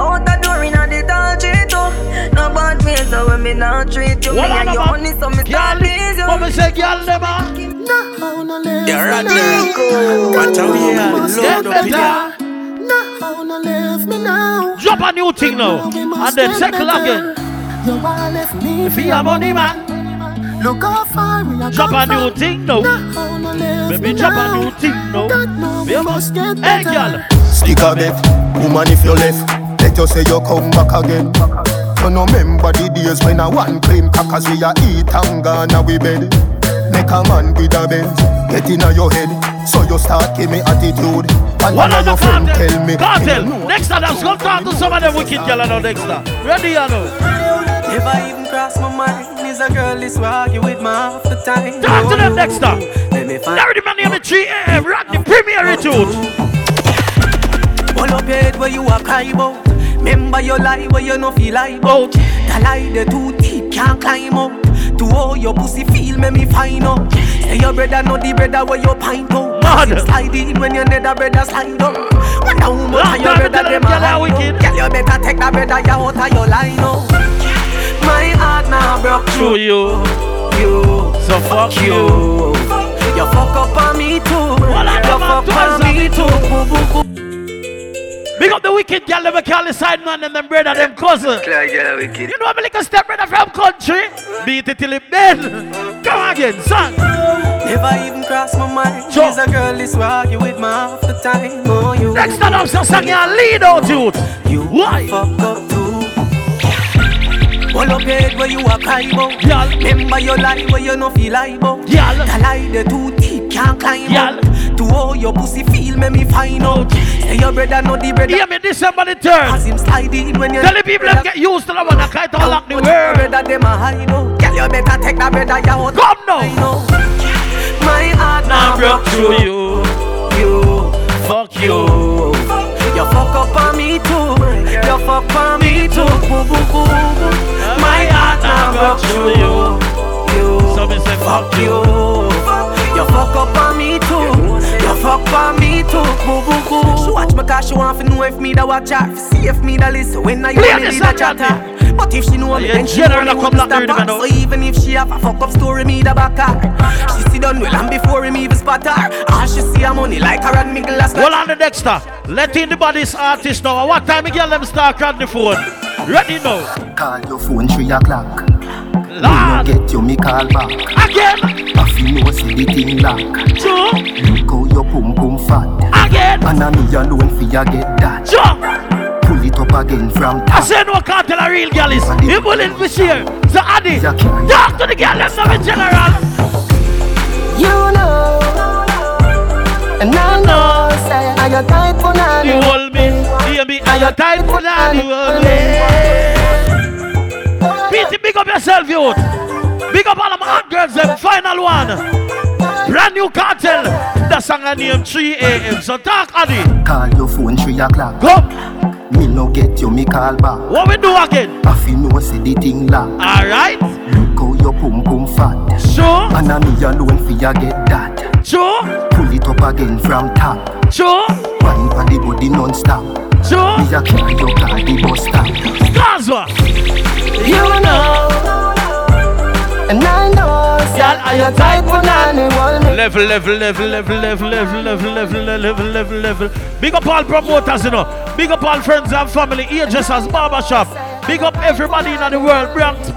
Out the door inna the tall tree too No bad ways so when me nah treat you
What
Me and
on
you
about?
honey so me
Girl,
start please you
what me say, girl, them ah?
You're right there. Watch how we are load up in here.
wanna leave me now.
Drop a new thing now. And then circle again.
You wanna left me
If you have money, man.
Look how far we are
Drop a new
from.
thing now. Baby, drop a new thing now.
We must get
Hey,
better.
girl.
Stick a bet, woman if you left Let you say you come back again You no remember the days when I one claim Cause we a eat and gone a we bed Make a man with a Benz Get in your head So you start give me attitude And
One
one
of
of
the
your friend tell me
Kartel. Next time, let's go talk to some of them wicked girl now. Next time. Ready, you know.
Never even cross my mind Is a girl will argue with me half the time
Talk to them next time.
Let me find
Larry the man is 3 AM. Rock the premier attitude.
Pull up your head where you a cry about Remember your lie where you no feel like about The lie the too deep can't climb up To how your pussy feel make me find out Say your brother not the brother where you pint out. Slide in when your nether brother slide up Wonder
Long
of your brother
them
a hide up Girl you better take that brother you out of your line up My heart now broke
To you.
You
So fuck you.
You fuck up on me too
Well, I
You fuck
up
on me too Boo, boo, boo.
Big up the wicked girl, them call the side man and them brother, them cousin.
wicked.
You know I'm like a step brother from country. Beat it till it bend. Come again, son.
Never even cross my mind.
Sure.
She's a girl this will argue with me half the time. Oh, you.
Next time I'm so song you lead out youth.
You
Why?
fuck up too. Pull up your head where you a cry about.
Girl.
Remember your lie where you no feel like about.
Girl.
The lie the too deep can't climb up. To how your pussy feel make me find out. Say your brother not the brother.
Hear me December the 3rd.
As him slide in when you.
Tell the people them get used to the one that kind of lock the world.
brother them a hide out. Girl you better take that brother you out.
Come now.
My heart
Now broke through you.
You.
Fuck you.
You fuck up on me too. You fuck up on me too. Boo, boo, boo, boo. My heart now you. You.
So me say fuck
Fuck you. You fuck up on me too. You fuck on me too. Boo, boo, boo. She watch me cause she want to know if me da watch her. See if me da listen when I
Play
hear me
this
da chatter. But if she know me, then she know me
come
won't
back
stop her. So even if she have a fuck up story, me da back her. She sit down well and before him even spot her. All she see her money like her and me glass.
Hold on the next star. Let in the body's artist now. What time you get them start on the phone? Ready now.
Call your phone 3 o'clock
Lord.
Get you me call back
Again.
I feel no see the thing lock
Two.
Look how your pum pum fat
Again.
And I know me alone for you get that
Jump.
Pull it up again from top.
I
top
say no can't tell a real girl is. He willing to share. So Addy,
Yeah,
talk to the girl them now in general.
You know, and I know, say I got time for now.
You hold me, hear me, and your time for that. You hold me. Pete, big up yourself, youth. Big up all of my hot girls, them final one. Brand new Kartel. The song I name 3 a.m. So talk, Addy.
Call your phone 3 o'clock
Go.
Me no get you me call back
What we do again?
I feel no see the thing lock
Alright.
Look how your pum pum fat
Sure.
And I me alone for you get that
Sure.
Pull it up again from top
Sure.
Wine for the body non-stop
Sure.
Me a carry your car the bus stop
Gaza.
You know, and I know,
Girl, are
I
you
got
tight
time for now.
Level, level, level, level, level, level, level, level, level, level, level. Big up all promoters, you know. Big up all friends and family. Hairdressers, barbershop. Big up everybody in the world. Bronx,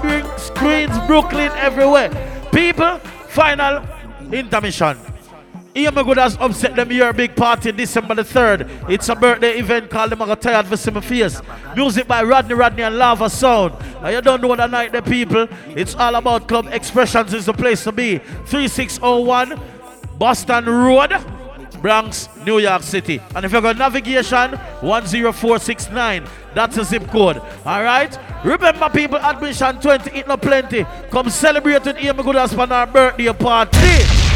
Queens, Brooklyn, everywhere. People, final intermission. Amy Goodas upset them here, big party December the 3rd. It's a birthday event called them I got tired for. Music by Rodney Rodney and Lava Sound. Now you don't know what the night the people. It's all about Club Expressions is the place to be. 3601 Boston Road, Bronx, New York City. And if you got navigation, 10469. That's a zip code. Alright? Remember people, admission 20, eat no plenty. Come celebrate with Ian McGood for our birthday party.